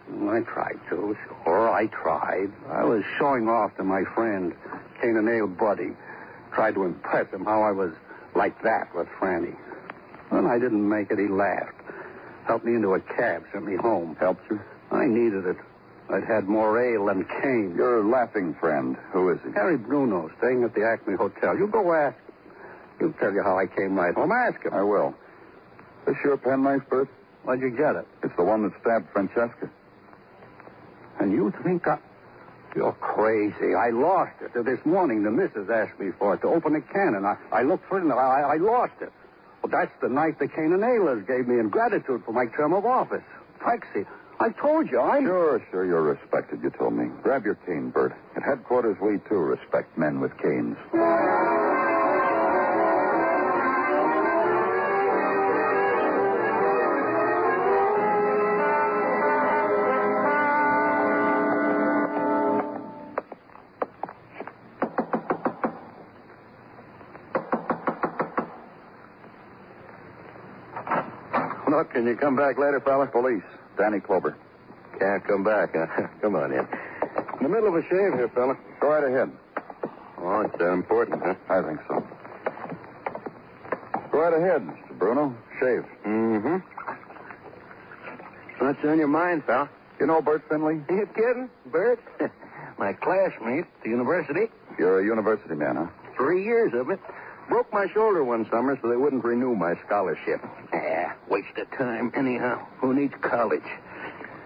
I tried to, sure, I tried. I was showing off to my friend, Cane and Ale Buddy. Tried to impress him how I was like that with Franny. When I didn't make it, he laughed. Helped me into a cab, sent me home. Helped you? I needed it. I'd had more ale than cane. Your laughing friend. Who is he? Harry Bruno, staying at the Acme Hotel. You go ask him. He'll tell you how I came right home. Ask him. I will. This your penknife, Bert? Where'd you get it? It's the one that stabbed Francesca. And you think I... You're crazy. I lost it. This morning, the missus asked me for it to open a can, I, I looked for it, and I, I lost it. Well, that's the knife the Cane and Alers gave me in gratitude for my term of office. Prexy, I told you, I'm. Sure, sure, you're respected, you told me. Grab your cane, Bert. At headquarters, we, too, respect men with canes. Can you come back later, fella? Police. Danny Clover. Can't come back, huh? [laughs] Come on in. In the middle of a shave here, fella. Go right ahead. Oh, it's that important, huh? I think so. Go right ahead, Mr. Bruno. Shave. Mm-hmm. What's on your mind, pal? You know Bert Finley? [laughs] You kidding, Bert? [laughs] My classmate at the university. You're a university man, huh? Three years of it. Broke my shoulder one summer so they wouldn't renew my scholarship. Ah, waste of time. Anyhow, who needs college?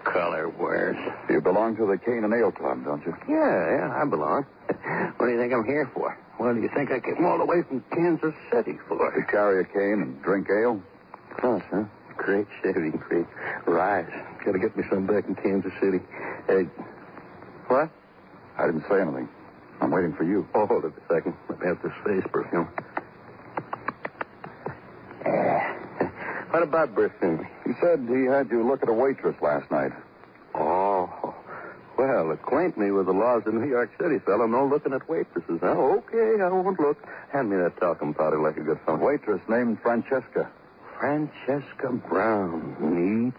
Color wears. You belong to the Cane and Ale Club, don't you? Yeah, yeah, I belong. [laughs] what do you think I'm here for? What do you think I came all the way from Kansas City for? To carry a cane and drink ale? Us, huh? Great shaving cream. Rise. Gotta get me some back in Kansas City. Hey, what? I didn't say anything. I'm waiting for you. Oh, hold it a second. Let me have this face perfume. Ah. What about Bert He said he had you look at a waitress last night. Oh. Well, acquaint me with the laws of New York City, fellow. No looking at waitresses. Now, okay, I won't look. Hand me that talcum powder like a good fellow. Waitress named Francesca. Francesca Brown. Neat.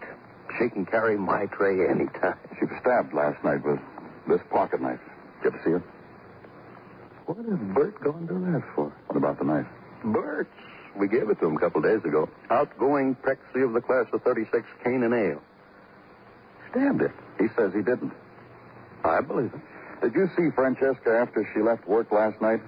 She can carry my tray anytime. She was stabbed last night with this pocket knife. Did you ever see her? What is Bert going to that for? What about the knife? Bert's. We gave it to him a couple days ago. Outgoing Prexy of the class of 36, Cane and Ale. Stabbed it. He says he didn't. I believe it. Did you see Francesca after she left work last night?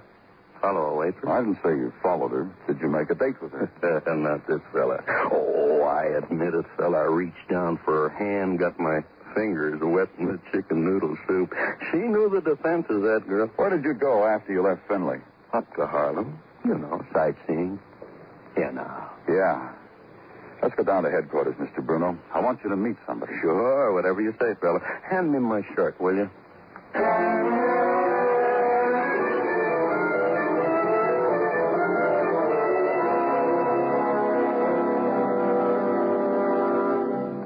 Follow a waitress? I didn't say you followed her. Did you make a date with her? [laughs] Not this fella. Oh, I admit it, fella. I reached down for her hand, got my fingers wet in the chicken noodle soup. She knew the defenses, that girl. Where did you go after you left Finley? Up to Harlem. You know, sightseeing. Yeah, now. Yeah. Let's go down to headquarters, Mr. Bruno. I want you to meet somebody. Sure, whatever you say, fella. Hand me my shirt, will you?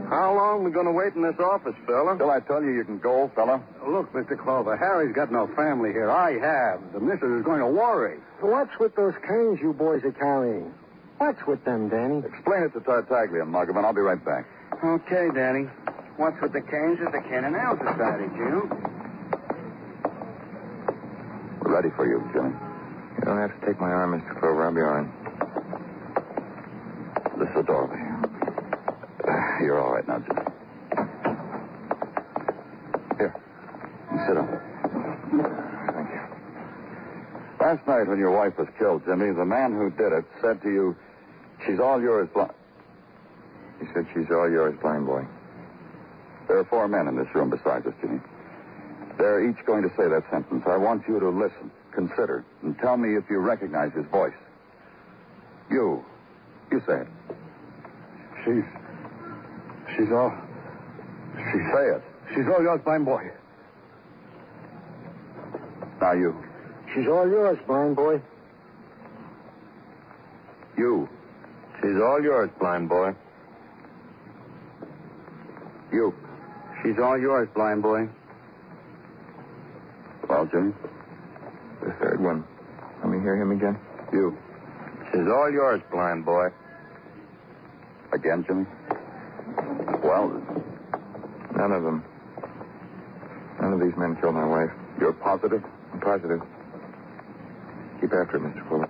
How long we going to wait in this office, fella? Till I tell you you can go, fella. Look, Mr. Clover, Harry's got no family here. I have. The missus is going to worry. What's with those canes you boys are carrying? What's with them, Danny? Explain it to Tartaglia, Muggavan. I'll be right back. Okay, Danny. What's with the canes at the Cane and Ale Society, Jim? We're ready for you, Jimmy. You don't have to take my arm, Mr. Clover. I'll be all right. This is Dorothy. [sighs] Uh, You're all right now, Jimmy. Here. You sit down. Thank you. Last night when your wife was killed, Jimmy, the man who did it said to you, she's all yours, blind. He said she's all yours, blind boy. There are four men in this room besides us, Jimmy. They're each going to say that sentence. I want you to listen, consider, and tell me if you recognize his voice. You. You say it. She's. She's all. She say it. She's all yours, blind boy. Now you. She's all yours, blind boy. You. She's all yours, blind boy. You. She's all yours, blind boy. Well, Jimmy. The third one. Let me hear him again. You. She's all yours, blind boy. Again, Jimmy. Well, None of them. None of these men killed my wife. you're positive? I'm positive. Keep after it, Mr. Fuller.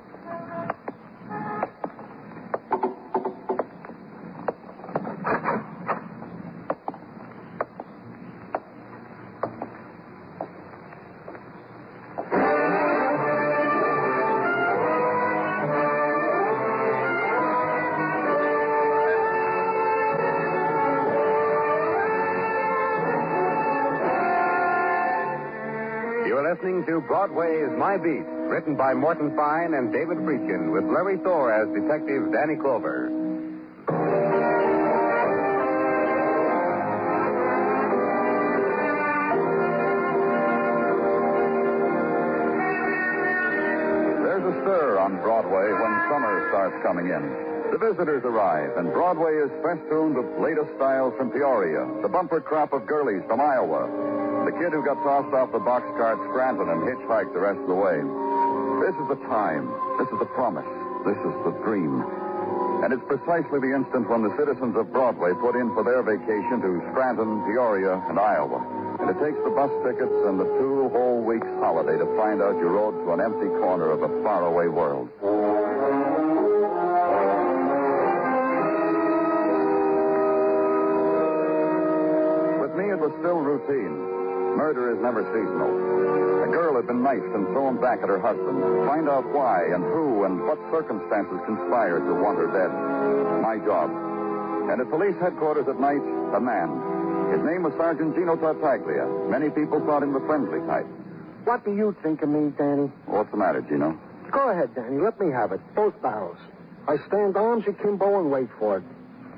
Broadway's My Beat, written by Morton Fine and David Friedkin, with Larry Thor as Detective Danny Clover. There's a stir on Broadway when summer starts coming in. The visitors arrive, and Broadway is festooned with latest styles from Peoria, the bumper crop of girlies from Iowa, the kid who got tossed off the boxcar at Scranton and hitchhiked the rest of the way. This is the time. This is the promise. This is the dream. And it's precisely the instant when the citizens of Broadway put in for their vacation to Scranton, Peoria, and Iowa. And it takes the bus tickets and the two whole weeks' holiday to find out you rode to an empty corner of a faraway world. With me, it was still routine. Murder is never seasonal. A girl had been knifed and thrown back at her husband. Find out why and who and what circumstances conspired to want her dead. My job. And at police headquarters at night, a man. His name was Sergeant Gino Tartaglia. Many people thought him the friendly type. What do you think of me, Danny? What's the matter, Gino? Go ahead, Danny. Let me have it. Both barrels. I stand arms akimbo and wait for it.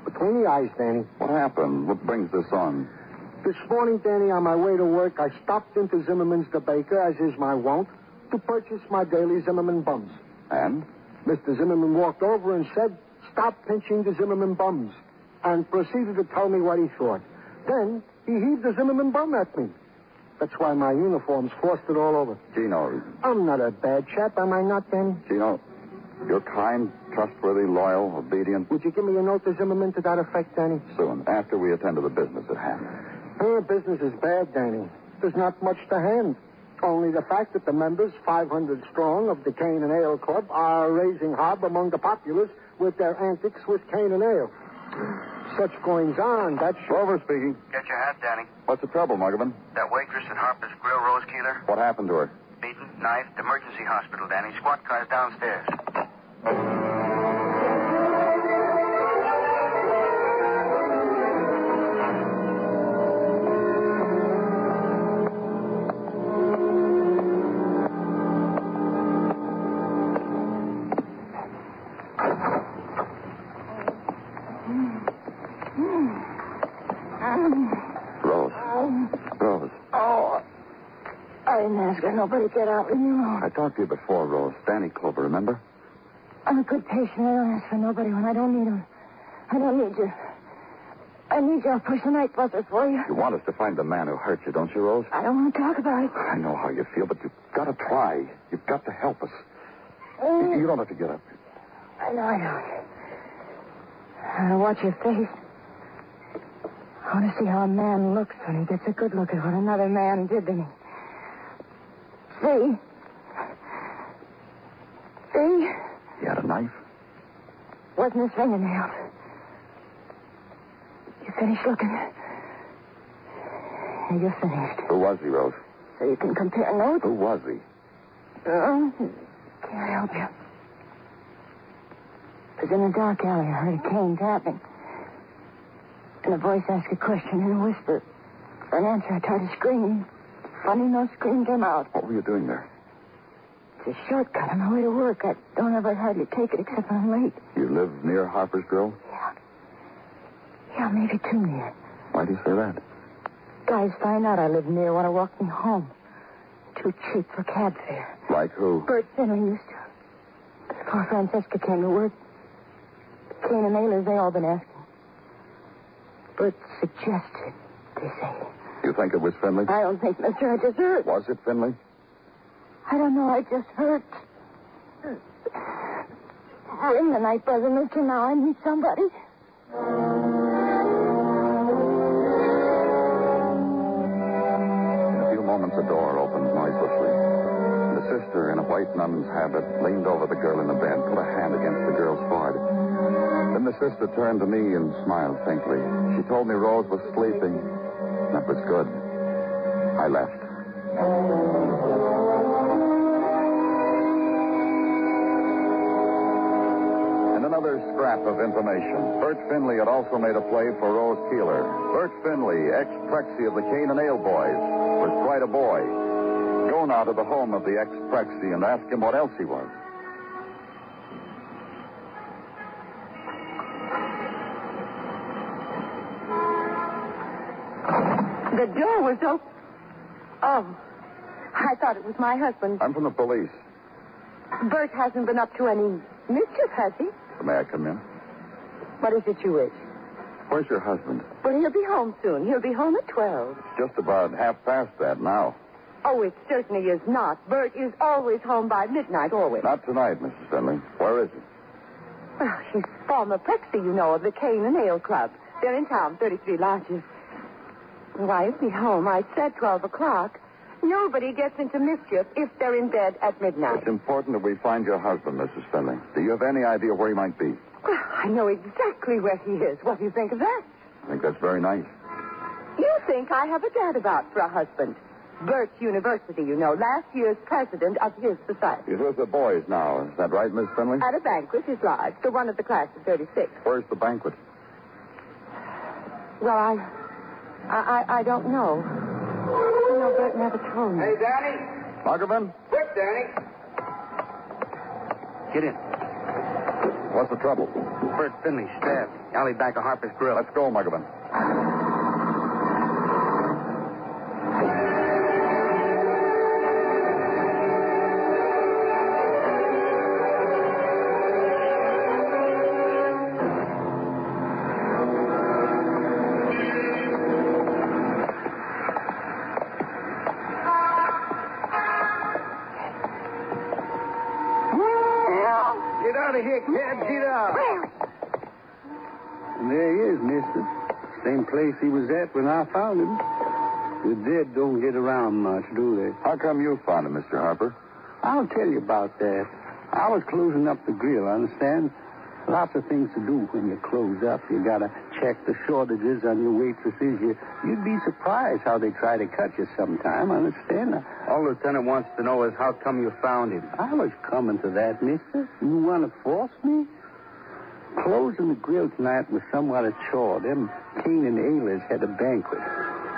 Between the eyes, Danny. What happened? What brings this on? This morning, Danny, on my way to work, I stopped into Zimmerman's the baker, as is my wont, to purchase my daily Zimmerman bums. And? Mr. Zimmerman walked over and said, Stop pinching the Zimmerman bums, and proceeded to tell me what he thought. Then he heaved the Zimmerman bum at me. That's why my uniform's frosted all over. Gino, I'm not a bad chap, am I not, Danny? Gino, you're kind, trustworthy, loyal, obedient. Would you give me a note to Zimmerman to that effect, Danny? Soon, after we attend to the business at hand. Her business is bad, Danny. There's not much to hand. Only the fact that the members, 500 strong, of the Cane and Ale Club are raising hob among the populace with their antics with cane and ale. Such goings on, that's... Clover speaking. Get your hat, Danny. What's the trouble, Muggavan? That waitress at Harper's Grill, Rose Keeler, What happened to her? beaten, knifed, emergency hospital, Danny. Squad car's downstairs. Nobody get out. Leave me alone. I talked to you before, Rose. Danny Clover, remember? I'm a good patient. I don't ask for nobody when I don't need them. I don't need you. I need you. I'll push the night buses for you. You want us to find the man who hurt you, don't you, Rose? I don't want to talk about it. I know how you feel, but you've got to try. You've got to help us. Mm. You don't have to get up. I know I don't. I watch your face. I want to see how a man looks when he gets a good look at what another man did to me. See? See? He had a knife. Wasn't his fingernails. You finished looking? You're finished. Who was he, Rose? So you can compare notes? Who was he? Oh, can't help you. It was in a dark alley. I heard a cane tapping. And a voice asked a question in a whisper. For an answer, I tried to scream. Funny, no scream came out. What were you doing there? It's a shortcut on my way to work. I don't ever hardly take it except when I'm late. You live near Harper's Grill? Yeah, Yeah, maybe too near. Why do you say that? Guys find out I live near want to walk me home. Too cheap for cab fare. Like who? Bert Finley used to. Before Francesca came to work. Cane and Alers, they all been asking. Bert suggested, they say. You think it was Finley? I don't think, mister. I just heard. Was it Finley? I don't know. I just heard. Ring the night buzzer, mister. Now I need somebody. In a few moments, a door opened noiselessly. The sister, in a white nun's habit, leaned over the girl in the bed, put a hand against the girl's forehead. Then the sister turned to me and smiled faintly. She told me Rose was sleeping. That was good. I left. And another scrap of information. Bert Finley had also made a play for Rose Keeler. Bert Finley, ex-Prexy of the Cane and Ale Boys, was quite a boy. Go now to the home of the ex-Prexy and ask him what else he was. The door was open. Oh, I thought it was my husband. I'm from the police. Bert hasn't been up to any mischief, has he? May I come in? What is it you wish? Where's your husband? Well, he'll be home soon. He'll be home at 12. It's just about half past that now. Oh, it certainly is not. Bert is always home by midnight, always. Not tonight, Mrs. Finley. Where is he? Well, he's former Prexy, you know, of the Cane and Ale Club. They're in town, 33 lodges. Why, he'll be home. I said 12 o'clock. Nobody gets into mischief if they're in bed at midnight. It's important that we find your husband, Mrs. Finley. Do you have any idea where he might be? Well, I know exactly where he is. What do you think of that? I think that's very nice. You think I have a dad about for a husband. Bert University, you know, last year's president of his society. He's with the boys now. Is that right, Miss Finley? At a banquet, his lodge, the one of the class of 36. Where's the banquet? Well, I, I, I, I don't know. You know, Bert never told me. Hey, Danny. Muggavan? Quick, Danny. Get in. What's the trouble? Bert Finley stabbed. Alley back of Harper's Grill. Let's go, Muggavan. Place he was at when I found him. The dead don't get around much, do they? How come you found him, Mr. Harper? I'll tell you about that. I was closing up the grill, understand? Lots of things to do when you close up. You gotta check the shortages on your waitresses. You, you'd be surprised how they try to cut you sometime, understand? All Lieutenant wants to know is how come you found him. I was coming to that, mister. You want to force me? Closing the grill tonight was somewhat a chore. Them Cane and Alers had a banquet.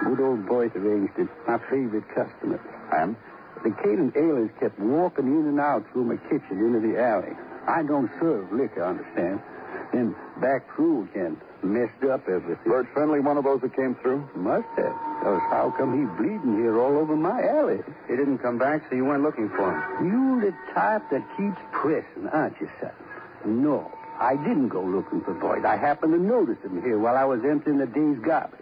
Good old boys arranged it. My favorite customer. And? The Cane and Alers kept walking in and out through my kitchen into the alley. I don't serve liquor, understand? Then back through again. Messed up everything. Bert Friendly, one of those that came through? Must have. Else how come he bleeding here all over my alley? He didn't come back, so you went looking for him. You the type that keeps pressing, aren't you, son? No, I didn't go looking for Boyd. I happened to notice him here while I was emptying the day's garbage.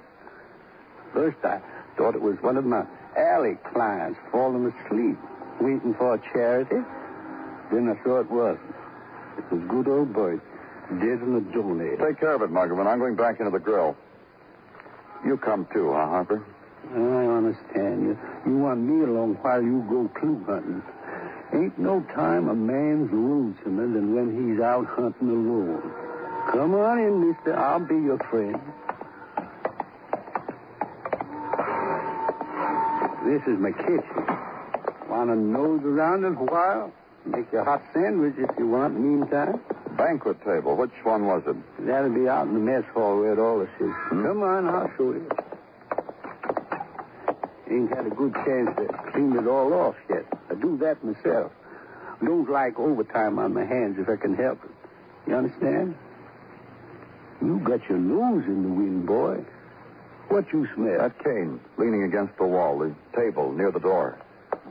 First, I thought it was one of my alley clients falling asleep, waiting for a charity. Then I saw it wasn't. It was good old Boyd, dead in the donator. Take care of it, Muggavan. I'm going back into the grill. You come too, huh, Harper? I understand you. You want me along while you go clue hunting. Ain't no time a man's lonesomer than when he's out hunting alone. Come on in, mister. I'll be your friend. This is my kitchen. Want to nose around it a while? Make you a hot sandwich if you want, meantime. Banquet table. Which one was it? That'll be out in the mess hall where it all is. Hmm? Come on, I'll show you. Ain't had a good chance to clean it all off yet. I do that myself. Don't like overtime on my hands if I can help it. You understand? You got your nose in the wind, boy. What you smell? That cane, leaning against the wall, the table near the door.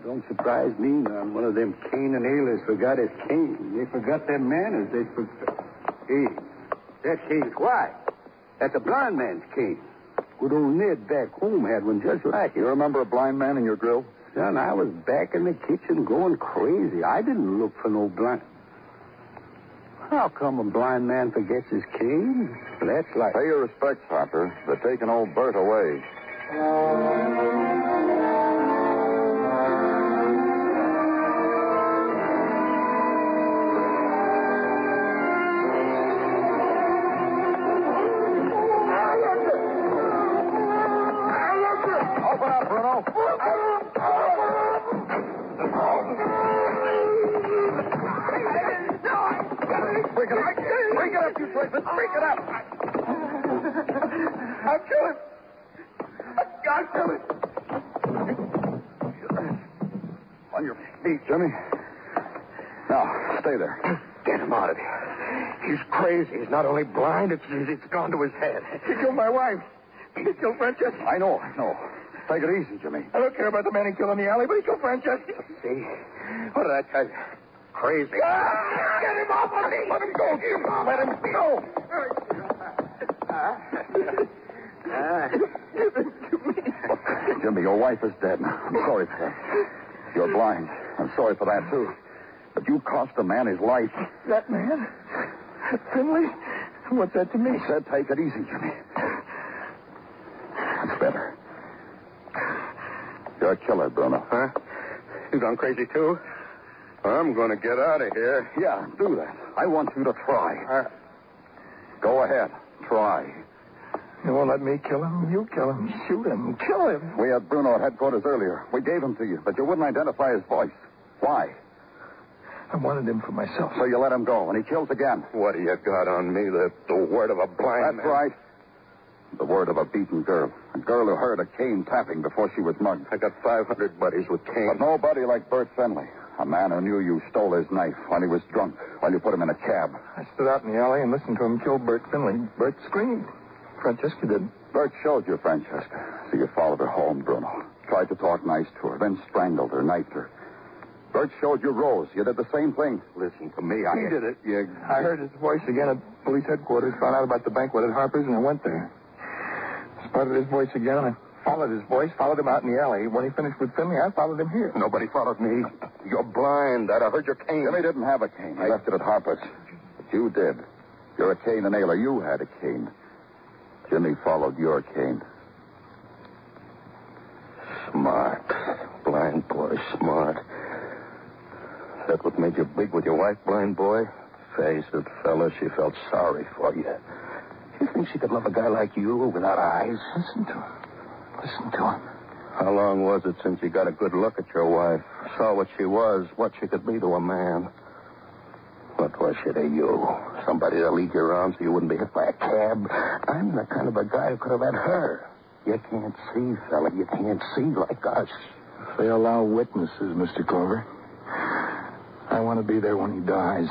Don't surprise me none. One of them Cane and Alers forgot his cane. They forgot their manners. They forgot. Hey, that cane's white. That's a blind man's cane. Good old Ned back home had one just like it. You remember a blind man in your grill? Son, I was back in the kitchen going crazy. I didn't look for no blind. How come a blind man forgets his cane? That's like. Pay your respects, Harper. They're taking old Bert away. Stay there. Get him out of here. He's crazy. He's not only blind, it's, it's gone to his head. He killed my wife. He killed Francesca. I know, I know. Take it easy, Jimmy. I don't care about the man he killed in the alley, but he killed Francesca. See? What did I tell you? Crazy. Ah, get him off of me! Let him go, Jim. Let him go. Jimmy, your wife is dead. I'm sorry for that. You're blind. I'm sorry for that, too. But you cost a man his life. That man? Finley? What's that to me? I said take it easy, Jimmy. That's better. You're a killer, Bruno. Huh? You gone crazy, too? I'm going to get out of here. Yeah, do that. I want you to try. Uh, Go ahead. Try. You won't let me kill him? You kill him. Shoot him. Kill him. We had Bruno at headquarters earlier. We gave him to you, but you wouldn't identify his voice. Why? I wanted him for myself. So you let him go, and he kills again. What do you got on me? The, the word of a blind That's man. right. The word of a beaten girl. A girl who heard a cane tapping before she was mugged. I got 500 buddies with cane. But nobody like Bert Finley. A man who knew you stole his knife while he was drunk, while you put him in a cab. I stood out in the alley and listened to him kill Bert Finley. Bert screamed. Francesca did. Bert showed you Francesca. So you followed her home, Bruno. Tried to talk nice to her, then strangled her, knifed her. Bert showed you Rose. You did the same thing. Listen to me. I He did it. You... I heard his voice again at police headquarters, found out about the banquet at Harper's, and I went there. Spotted his voice again, and I followed his voice, followed him out in the alley. When he finished with Finley, I followed him here. Nobody followed me. [laughs] You're blind. I'd have heard your cane. Jimmy didn't have a cane. He left it at Harper's. But you did. You're a cane and aler. You had a cane. Jimmy followed your cane. Smart. Blind boy, smart. That what made you big with your wife, blind boy? Face it, fella, she felt sorry for you. You think she could love a guy like you without eyes? Listen to him. Listen to him. How long was it since you got a good look at your wife? Saw what she was, what she could be to a man? What was she to you? Somebody to lead you around so you wouldn't be hit by a cab? I'm the kind of a guy who could have had her. You can't see, fella. You can't see like us. They allow witnesses, Mr. Clover, I want to be there when he dies.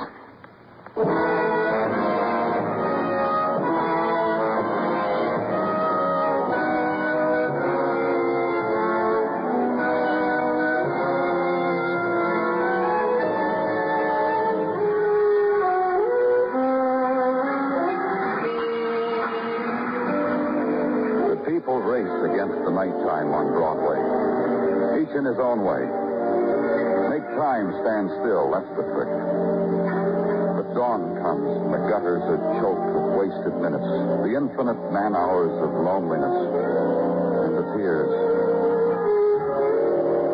The people raced against the nighttime on Broadway, each in his own way. Stand still, that's the trick. But dawn comes, and the gutters are choked with wasted minutes, the infinite man hours of loneliness, and the tears.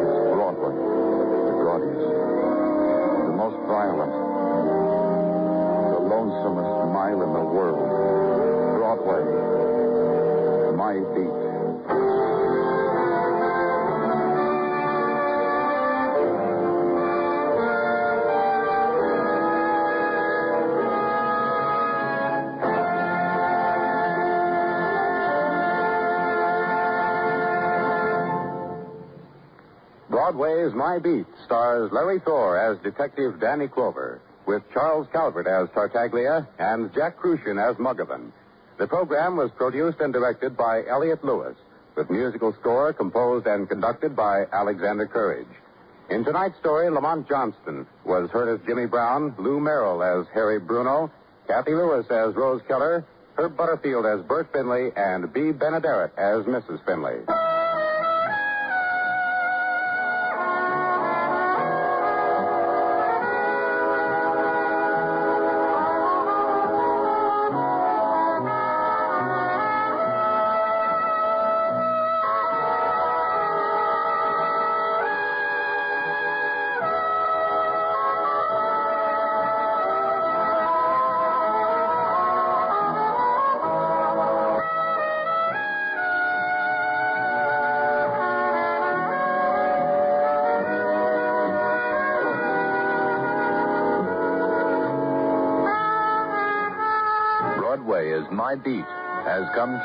It's Broadway, the gaudiest, the most violent, the lonesomest mile in the world. Broadway, my beat. My Beat stars Larry Thor as Detective Danny Clover, with Charles Calvert as Tartaglia and Jack Kruschen as Muggavan. The program was produced and directed by Elliott Lewis, with musical score composed and conducted by Alexander Courage. In tonight's story, Lamont Johnson was heard as Jimmy Brown, Lou Merrill as Harry Bruno, Cathy Lewis as Rose Keller, Herb Butterfield as Bert Finley, and Bea Benaderet as Mrs. Finley.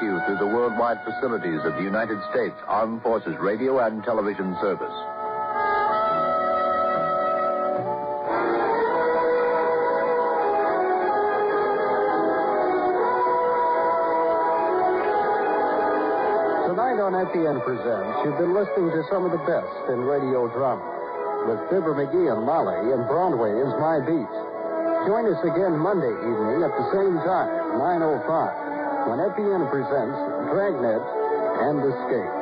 you through the worldwide facilities of the United States Armed Forces Radio and Television Service. Tonight on NPN Presents, you've been listening to some of the best in radio drama with Fibber McGee and Molly and Broadway is My Beat. Join us again Monday evening at the same time, 9.05 when FEN presents Dragnet and Escape.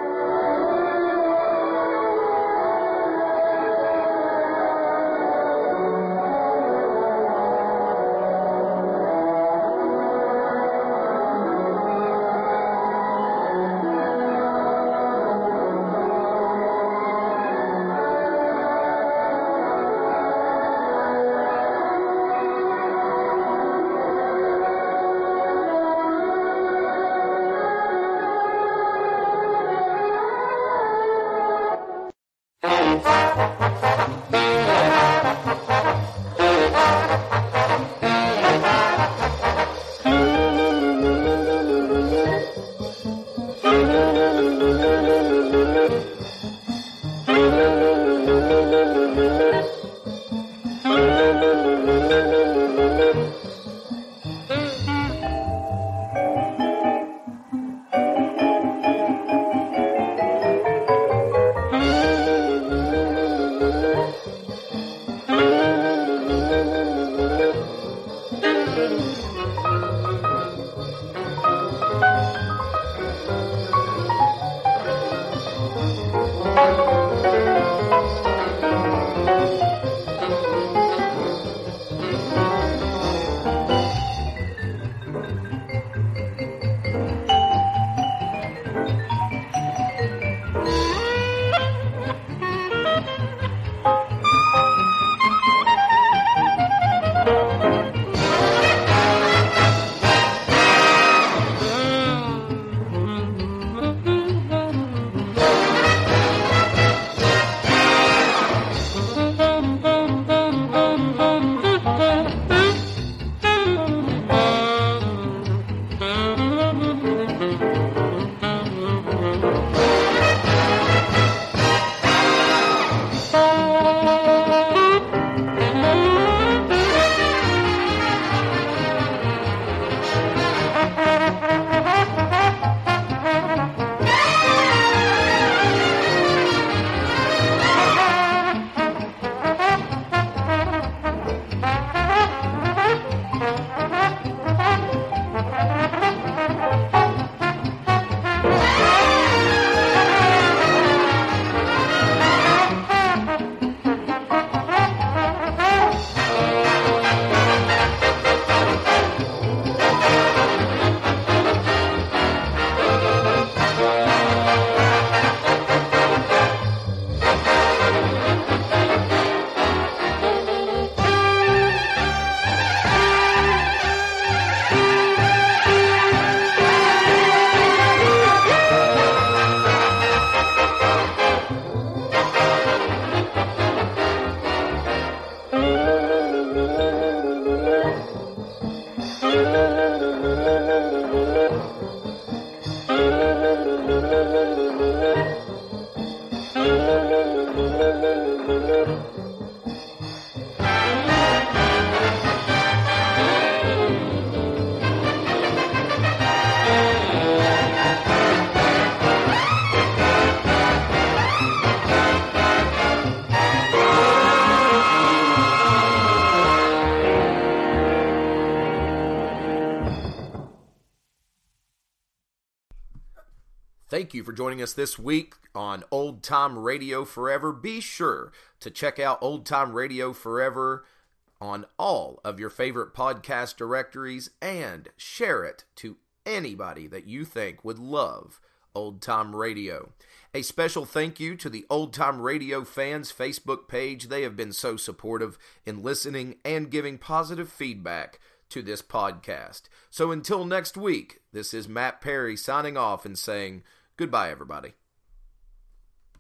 Thank you for joining us this week on Old Time Radio Forever. Be sure to check out Old Time Radio Forever on all of your favorite podcast directories and share it to anybody that you think would love Old Time Radio. A special thank you to the Old Time Radio fans Facebook page. They have been so supportive in listening and giving positive feedback to this podcast. So until next week, this is Matt Perry signing off and saying, Goodbye, everybody.